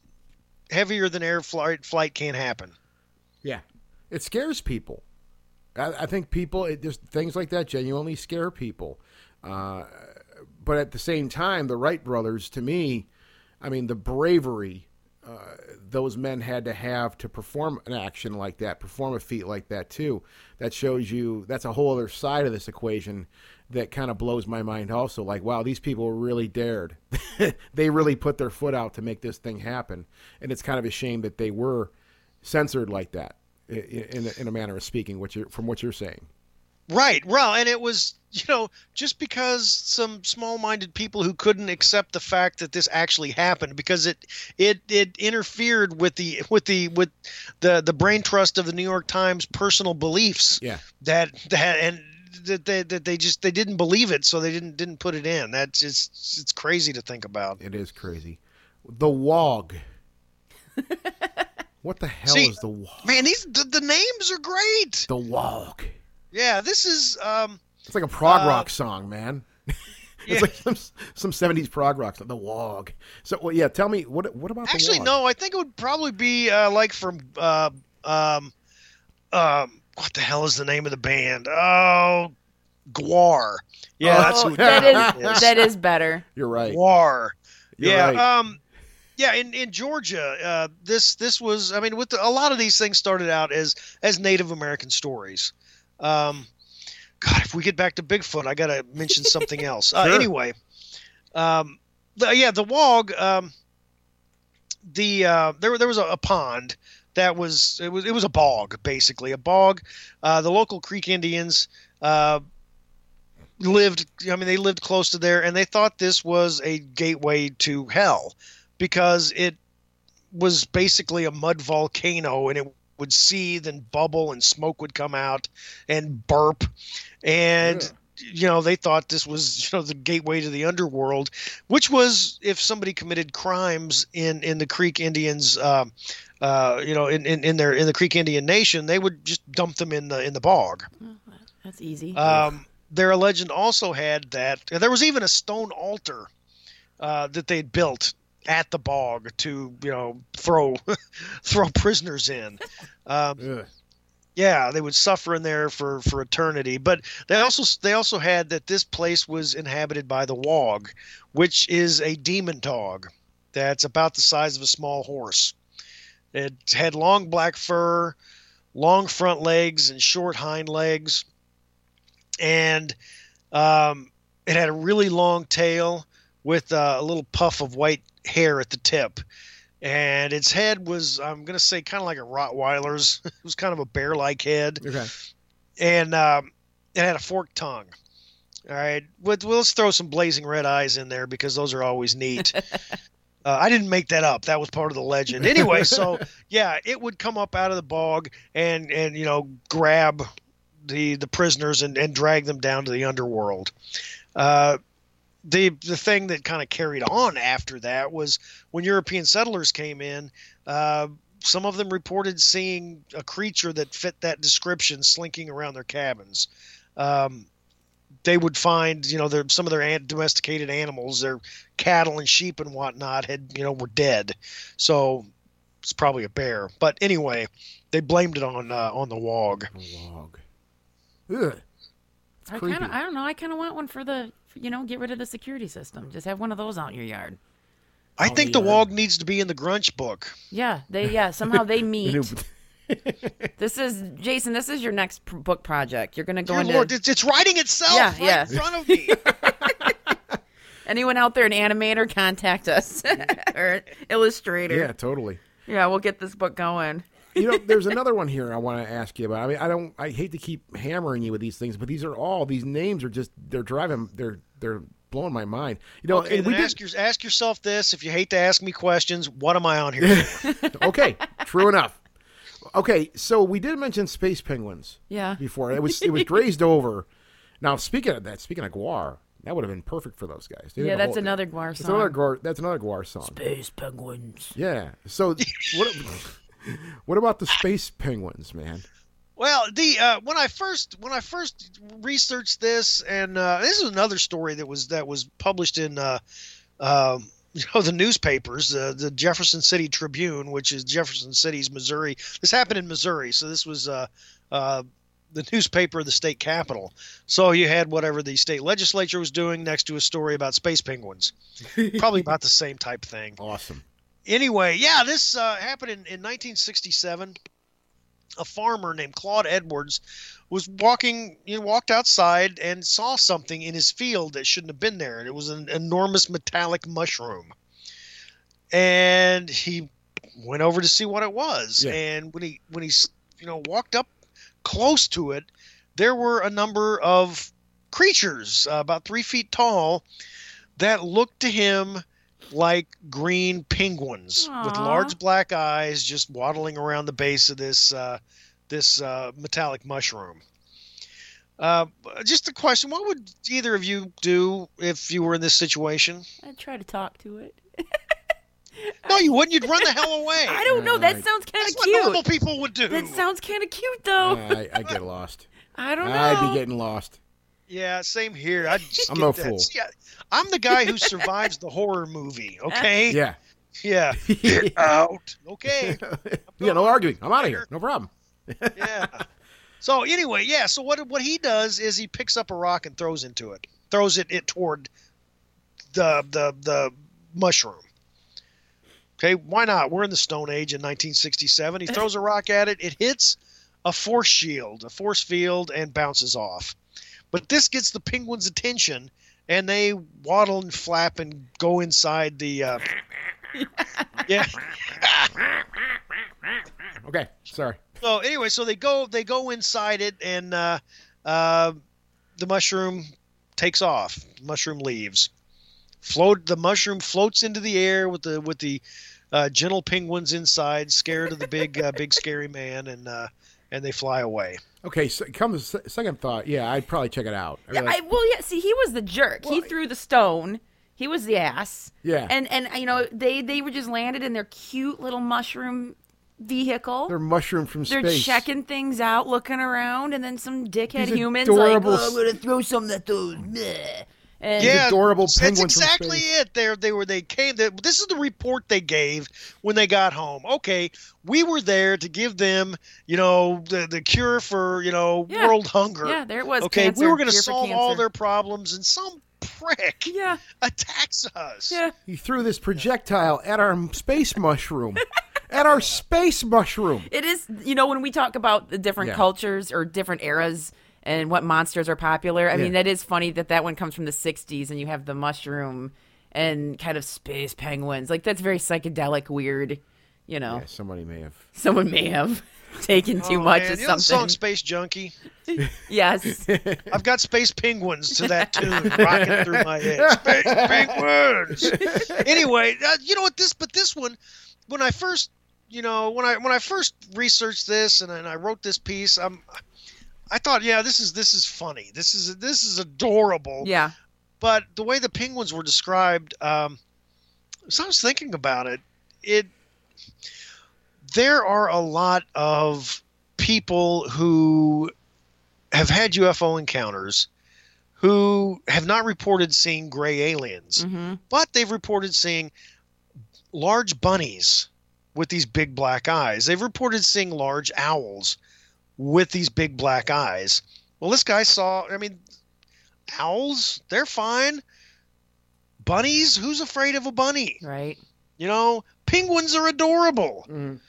heavier than air flight flight can't happen Yeah, it scares people. I, I think people, it just things like that genuinely scare people. Uh, but at the same time, the Wright brothers, to me, I mean, the bravery uh, those men had to have to perform an action like that, perform a feat like that too. That shows you that's a whole other side of this equation that kind of blows my mind. Also, like, wow, these people really dared. they really put their foot out to make this thing happen, and it's kind of a shame that they were censored like that, i- in, in, a manner of speaking. What you're, from what you're saying. Right, well, and it was you know just because some small-minded people who couldn't accept the fact that this actually happened because it it it interfered with the with the with the the brain trust of the New York Times personal beliefs Yeah. that that and that they that they just they didn't believe it so they didn't didn't put it in that's just it's crazy to think about It is crazy. The Wog. what the hell See, is the Wog? man these the, the names are great The walk. yeah this is um It's like a prog Uh, rock song, man. yeah. It's like some some seventies prog rock song. The Wog. So well, yeah, tell me what what about Actually, the no. I think it would probably be uh, like from uh, um, um, what the hell is the name of the band? Oh, Gwar. Yeah, Oh, that's who that it is that is better. You're right. Gwar. You're yeah. right. Um, yeah. In in Georgia, uh, this this was. I mean, with the, a lot of these things started out as as Native American stories. Um, God, if we get back to Bigfoot, I gotta mention something else. Uh, Sure. Anyway, um, the, yeah, the Wog. Um, the uh, there there was a, a pond that was it was it was a bog basically a bog. Uh, the local Creek Indians uh, lived. I mean, they lived close to there, and they thought this was a gateway to hell because it was basically a mud volcano, and it would seethe and bubble, and smoke would come out and burp, and. Yeah. You know, they thought this was, you know, the gateway to the underworld, which was if somebody committed crimes in in the Creek Indians, um, uh, you know, in, in, in their in the Creek Indian Nation, they would just dump them in the in the bog. That's easy. Um, their legend also had that there was even a stone altar uh, that they'd built at the bog to you know throw throw prisoners in. Um, yeah, they would suffer in there for for eternity. But they also they also had that this place was inhabited by the Wog, which is a demon dog that's about the size of a small horse. It had long black fur, long front legs, and short hind legs, and um, it had a really long tail with uh, a little puff of white hair at the tip. And its head was, I'm going to say, kind of like a Rottweiler's. it was kind of a bear like head Okay. and um, it had a forked tongue. All right, well, let's throw some blazing red eyes in there because those are always neat. uh, I didn't make that up; that was part of the legend. Anyway, so yeah, it would come up out of the bog and and you know grab the the prisoners and, and drag them down to the underworld. Uh, the the thing that kind of carried on after that was when European settlers came in. Uh, some of them reported seeing a creature that fit that description slinking around their cabins. Um, they would find, you know, their, some of their domesticated animals, their cattle and sheep and whatnot, had, you know, were dead. So it's probably a bear. But anyway, they blamed it on uh, on the wog. The Wog. Ugh. I kind of, I don't know. I kind of want one for the, you know, get rid of the security system. Just have one of those out in your yard. I Oh, think the yeah. wog needs to be in the Grunch book. Yeah, they, yeah. Somehow they meet. This is Jason. This is your next pr- book project. You're gonna go Dear into Lord, it's, it's writing itself Yeah, right yeah. in front of me. anyone out there, an animator, contact us or illustrator. yeah, totally. yeah, we'll get this book going. You know, there's another one here I want to ask you about. I mean, I don't, I hate to keep hammering you with these things, but these are all these names are just they're driving, they're they're blowing my mind. You know, Okay, and then we did- ask, your, ask yourself this: If you hate to ask me questions, what am I on here? for? okay, true enough. Okay, so we did mention space penguins Yeah. before. It was it was grazed over. Now, speaking of that, speaking of Gwar, that would have been perfect for those guys. They Yeah, that's whole- another Gwar That's song. another Gwar. That's another Gwar song. Space penguins. Yeah. So what? What about the space penguins, man? Well, the uh, when I first when I first researched this, and uh, this is another story that was that was published in uh, um, you know the newspapers, uh, the Jefferson City Tribune, which is Jefferson City's Missouri. This happened in Missouri, so this was uh, uh, the newspaper of the state capital. So you had whatever the state legislature was doing next to a story about space penguins, probably about the same type thing Awesome. Anyway, yeah, this uh, happened in, in 1967. A farmer named Claude Edwards was walking, you know, walked outside and saw something in his field that shouldn't have been there, and it was an enormous metallic mushroom. And he went over to see what it was, Yeah. and when he when he you know walked up close to it, there were a number of creatures uh, about three feet tall that looked to him like green penguins with large black eyes, just waddling around the base of this uh, this uh, metallic mushroom. Uh, just a question: What would either of you do if you were in this situation? I'd try to talk to it. No, you wouldn't. You'd run the hell away. I don't know. That Right. sounds kind That's of what normal people would do. That sounds kind of cute, though. I, I get lost. I don't know. I'd be getting lost. Yeah, same here. I just I'm no that. fool. See, I, I'm the guy who survives the horror movie. Okay. Yeah. Yeah. Get out. Okay. yeah, no arguing. I'm out of here. No problem. Yeah. So anyway, yeah. So what what he does is he picks up a rock and throws into it, throws it it toward the the the mushroom. Okay, why not? We're in the Stone Age in 1967. He throws a rock at it. It hits a force shield, a force field, and bounces off. But this gets the penguins' attention, and they waddle and flap and go inside the. Uh, yeah. Okay. Sorry. So anyway, so they go they go inside it, and uh, uh, the mushroom takes off. The mushroom leaves. Float. The mushroom floats into the air with the with the uh, gentle penguins inside, scared of the big uh, big scary man, and uh, and they fly away. Okay. So comes second thought. Yeah, I'd probably check it out. I'd Yeah, like, I, well, yeah. See, he was the jerk. he threw the stone. He was the ass. Yeah. And and you know they they were just landed in their cute little mushroom vehicle. they're mushroom from space. They're checking things out, looking around, and then some dickhead These humans adorable like, oh, s- I'm gonna throw something at those. bleh." And Yeah, adorable that's penguins from exactly space. it. They they were they came. They, this is the report they gave when they got home. Okay, we were there to give them, you know, the the cure for you know Yeah. world hunger. yeah, there it was. okay, cancer, we were going to solve all their problems, and some prick Yeah, attacks us. yeah. He threw this projectile at our space mushroom. at our space mushroom. It is, you know, when we talk about the different Yeah. cultures or different eras and what monsters are popular, I mean, that is funny that that one comes from the 60s and you have the mushroom and kind of space penguins. Like, that's very psychedelic, weird, you know. Yeah, somebody may have. Someone may have taken too Oh, much man. of You know the song something. Space Junkie? Yes. I've got Space Penguins to that tune rocking through my head. Space Penguins. anyway, uh, you know what? This, but this one, when I first, you know, when I when I first researched this and, and I wrote this piece, I'm, I thought, yeah, this is this is funny. This is this is adorable. yeah. But the way the penguins were described, um, so I was thinking about it. It there are a lot of people who have had UFO encounters who have not reported seeing gray aliens, hmm but they've reported seeing large bunnies with these big black eyes. They've reported seeing large owls with these big black eyes. Well, this guy saw, I mean, owls, they're fine. Bunnies, who's afraid of a bunny? Right. You know, penguins are adorable. Mm.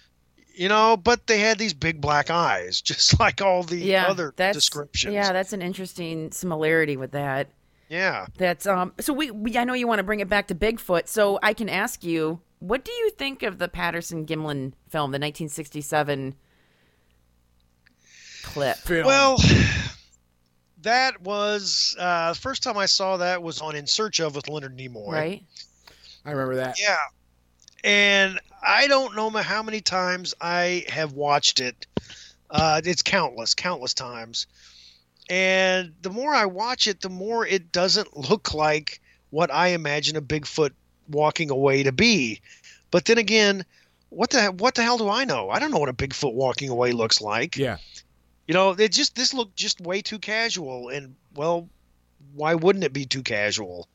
You know, but they had these big black eyes, just like all the Yeah. other descriptions. Yeah, that's an interesting similarity with that. yeah. That's um. So we, we I know you want to bring it back to Bigfoot, so I can ask you, what do you think of the Patterson Gimlin film, the 1967 clip? Film. Well, that was uh, the first time I saw that was on In Search of with Leonard Nimoy. Right. I remember that. Yeah. And I don't know how many times I have watched it. Uh, it's countless, countless times. And the more I watch it, the more it doesn't look like what I imagine a Bigfoot walking away to be. But then again, what the what the hell do I know? I don't know what a Bigfoot walking away looks like. Yeah. You know, it just this looked just way too casual, and well, why wouldn't it be too casual?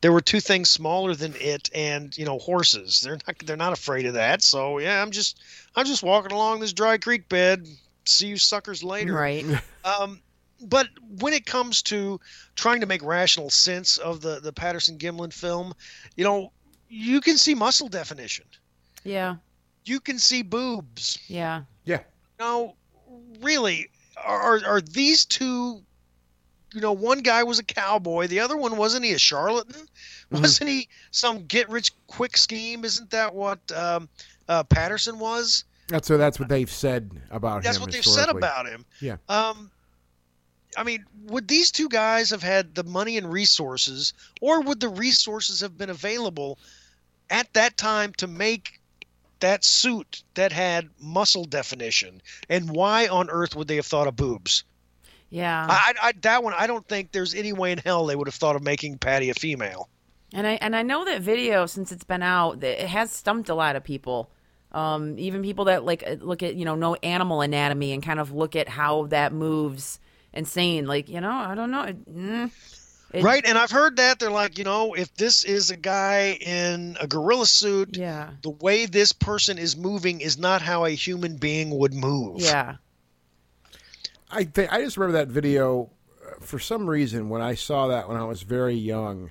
There were two things smaller than it, and you know, horses. They're not they're not afraid of that. So yeah, I'm just I'm just walking along this dry creek bed. See you suckers later. Right. Um, but when it comes to trying to make rational sense of the the Patterson Gimlin film, you know, you can see muscle definition. Yeah. You can see boobs. Yeah. Yeah. Now, really, are are these two? You know, one guy was a cowboy. The other one wasn't he a charlatan? Wasn't he some get rich quick scheme? Isn't that what um, uh, Patterson was? That's so. That's what they've said about That's him. That's what they've said about him. Yeah. Um, I mean, would these two guys have had the money and resources, or would the resources have been available at that time to make that suit that had muscle definition? And why on earth would they have thought of boobs? Yeah. I, I, that one, I don't think there's any way in hell they would have thought of making Patty a female. And I and I know that video since it's been out, it has stumped a lot of people. Um, even people that like uh, look at you know know animal anatomy and kind of look at how that moves and saying like you know I don't know. mm, it- right, and I've heard that they're like, you know, if this is a guy in a gorilla suit, Yeah. the way this person is moving is not how a human being would move. Yeah. I think I just remember that video uh, for some reason when I saw that when I was very young.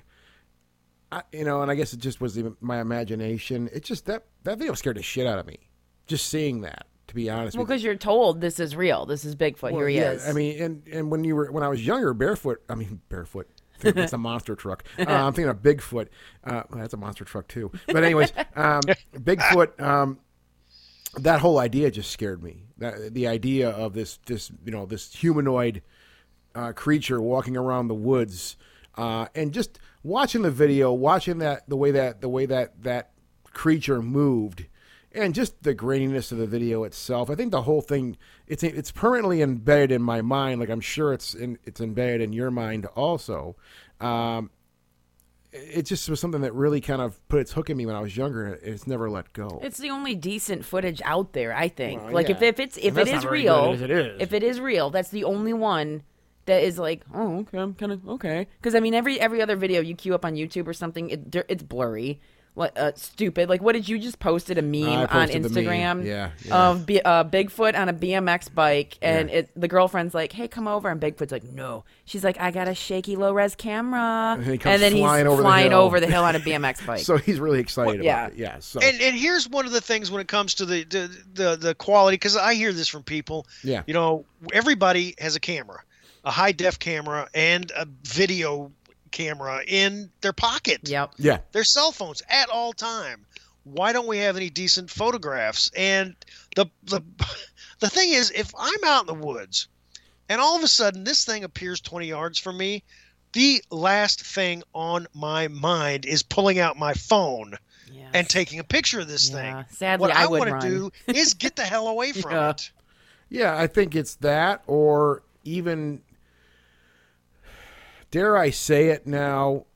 I, you know, and I guess it just was the, my imagination. It just that that video scared the shit out of me. Just seeing that, to be honest Well, because you're told this is real. This is Bigfoot. Well, Here he yeah, is. I mean, and and when you were when I was younger, barefoot. I mean, barefoot. It's a monster truck. Uh, I'm thinking of Bigfoot. Uh, well, that's a monster truck too. But anyways, um, Bigfoot. Um, that whole idea just scared me. That, the idea of this this you know this humanoid uh, creature walking around the woods, uh, and just watching the video, watching that the way that the way that that creature moved, and just the graininess of the video itself. I think the whole thing it's it's permanently embedded in my mind. Like I'm sure it's in, it's embedded in your mind also. Um, it just was something that really kind of put its hook in me when I was younger, and it's never let go. It's the only decent footage out there, I think. Well, like if, yeah. if it's if it is real, it is. if it is real, that's the only one that is like, oh, okay, I'm kind of okay. Because I mean, every every other video you queue up on YouTube or something, it, it's blurry. What uh, stupid? Like, what did you just posted a meme I on posted the meme. Instagram? Yeah, yeah. Of B- uh, Bigfoot on a BMX bike, and Yeah. it the girlfriend's like, "Hey, come over," and Bigfoot's like, "No." She's like, "I got a shaky low res camera," And he comes then flying he's over flying hill. over the hill on a BMX bike. so he's really excited yeah. about it. Yeah. So And and here's one of the things when it comes to the the the, the quality because I hear this from people. Yeah. You know, everybody has a camera, a high def camera, and a video camera in their pocket. yep. yeah. Their cell phones at all time. Why don't we have any decent photographs? And the the the thing is, if I'm out in the woods, and all of a sudden this thing appears 20 yards from me, the last thing on my mind is pulling out my phone Yes. and taking a picture of this Yeah. thing. Sadly, what I I, want to do is get the hell away from Yeah. it. Yeah, I think it's that, or even, dare I say it now?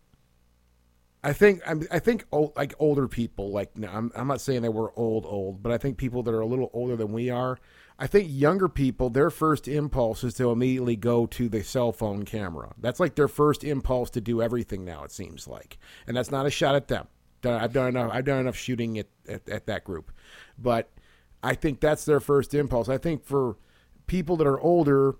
I think I'm, I think old, like older people, like I'm, I'm not saying that we're old, old, but I think people that are a little older than we are. I think younger people, their first impulse is to immediately go to the cell phone camera. That's like their first impulse to do everything now. It seems like, and that's not a shot at them. I've done enough. I've done enough shooting at, at, at that group, but I think that's their first impulse. I think for people that are older,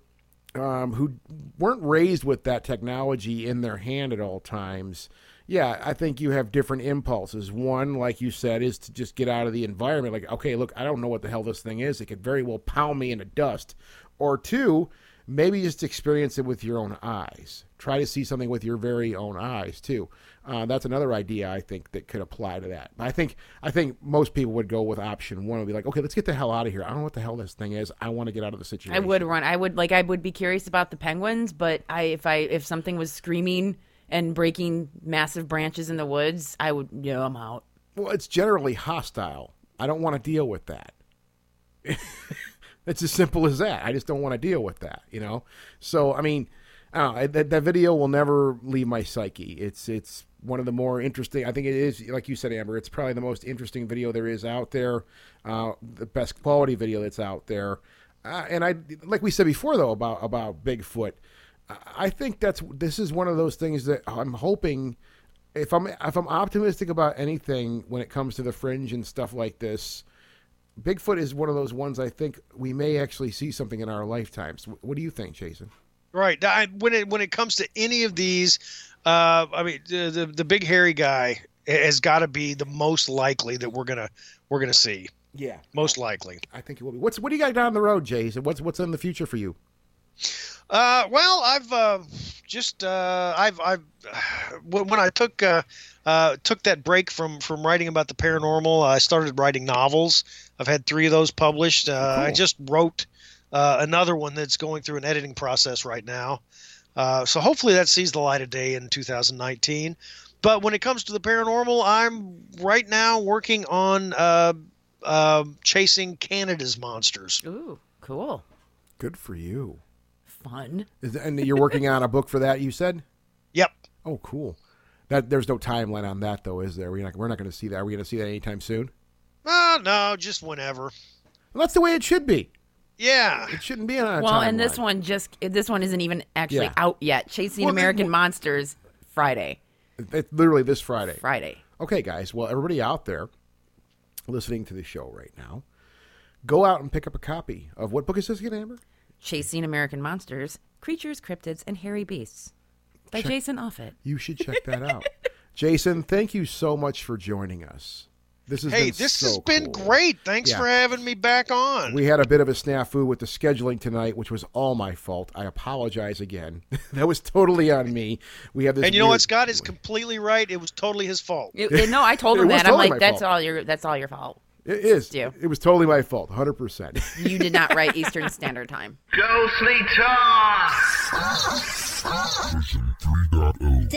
um, who weren't raised with that technology in their hand at all times, yeah, I think you have different impulses. One, like you said, is to just get out of the environment. Like, okay, look, I don't know what the hell this thing is. It could very well pound me into dust. Or two, maybe just experience it with your own eyes. Try to see something with your very own eyes too. Uh, that's another idea I think that could apply to that. But I think I think most people would go with option one. Would be like, okay, let's get the hell out of here. I don't know what the hell this thing is. I want to get out of the situation. I would run. I would like. I would be curious about the penguins, but I if I if something was screaming and breaking massive branches in the woods, I would. Yeah, I'm out. Well, it's generally hostile. I don't want to deal with that. it's as simple as that. I just don't want to deal with that, you know. So, I mean, I know, that, that video will never leave my psyche. It's it's one of the more interesting. I think it is, like you said, Amber. It's probably the most interesting video there is out there. Uh, the best quality video that's out there. Uh, and I, like we said before, though about about Bigfoot. I- think that's this is one of those things that I'm hoping if I'm if I'm optimistic about anything when it comes to the fringe and stuff like this, Bigfoot is one of those ones I think we may actually see something in our lifetimes. What do you think, Jason? Right. I, when it when it comes to any of these, uh, I mean, the, the the big hairy guy has got to be the most likely that we're gonna we're gonna see. Yeah, Most likely. I think it will be. What's what do you got down the road, Jason? What's what's in the future for you? Uh, well, I've uh, just uh, I've I've when when I took uh, uh, took that break from from writing about the paranormal, I started writing novels. I've had three of those published. Uh, I just wrote uh, another one that's going through an editing process right now. Uh, so hopefully that sees the light of day in 2019. But when it comes to the paranormal, I'm right now working on uh, uh, chasing Canada's monsters. Ooh, cool. Good for you. Fun. And you're working on a book for that, you said? Yep. Oh, cool. That There's no timeline on that, though, is there? We're not, we're not going to see that. Are we going to see that anytime soon? Uh, no, just whenever. Well, that's the way it should be. Yeah. It shouldn't be on a Well, and this one just this one isn't even actually Yeah. out yet. Chasing Well, American then- Monsters Friday. It's literally this Friday. Friday. Okay, guys. Well, everybody out there listening to the show right now, go out and pick up a copy of what book is this again, Amber? Chasing American Monsters, Creatures, Cryptids, and Hairy Beasts by Check- Jason Offutt. You should check that out. Jason, thank you so much for joining us. This has hey, been this so has been great. Thanks yeah. for having me back on. We had a bit of a snafu with the scheduling tonight, which was all my fault. I apologize again. that was totally on me. We have this, and you weird... know what? Scott is completely right. It was totally his fault. It, it, no, I told him that. Totally I'm like, that's fault. all your that's all your fault. It is. Do. It was totally my fault, 100%. You did not write Eastern Standard Time. Ghostly Talk! Version 3.0.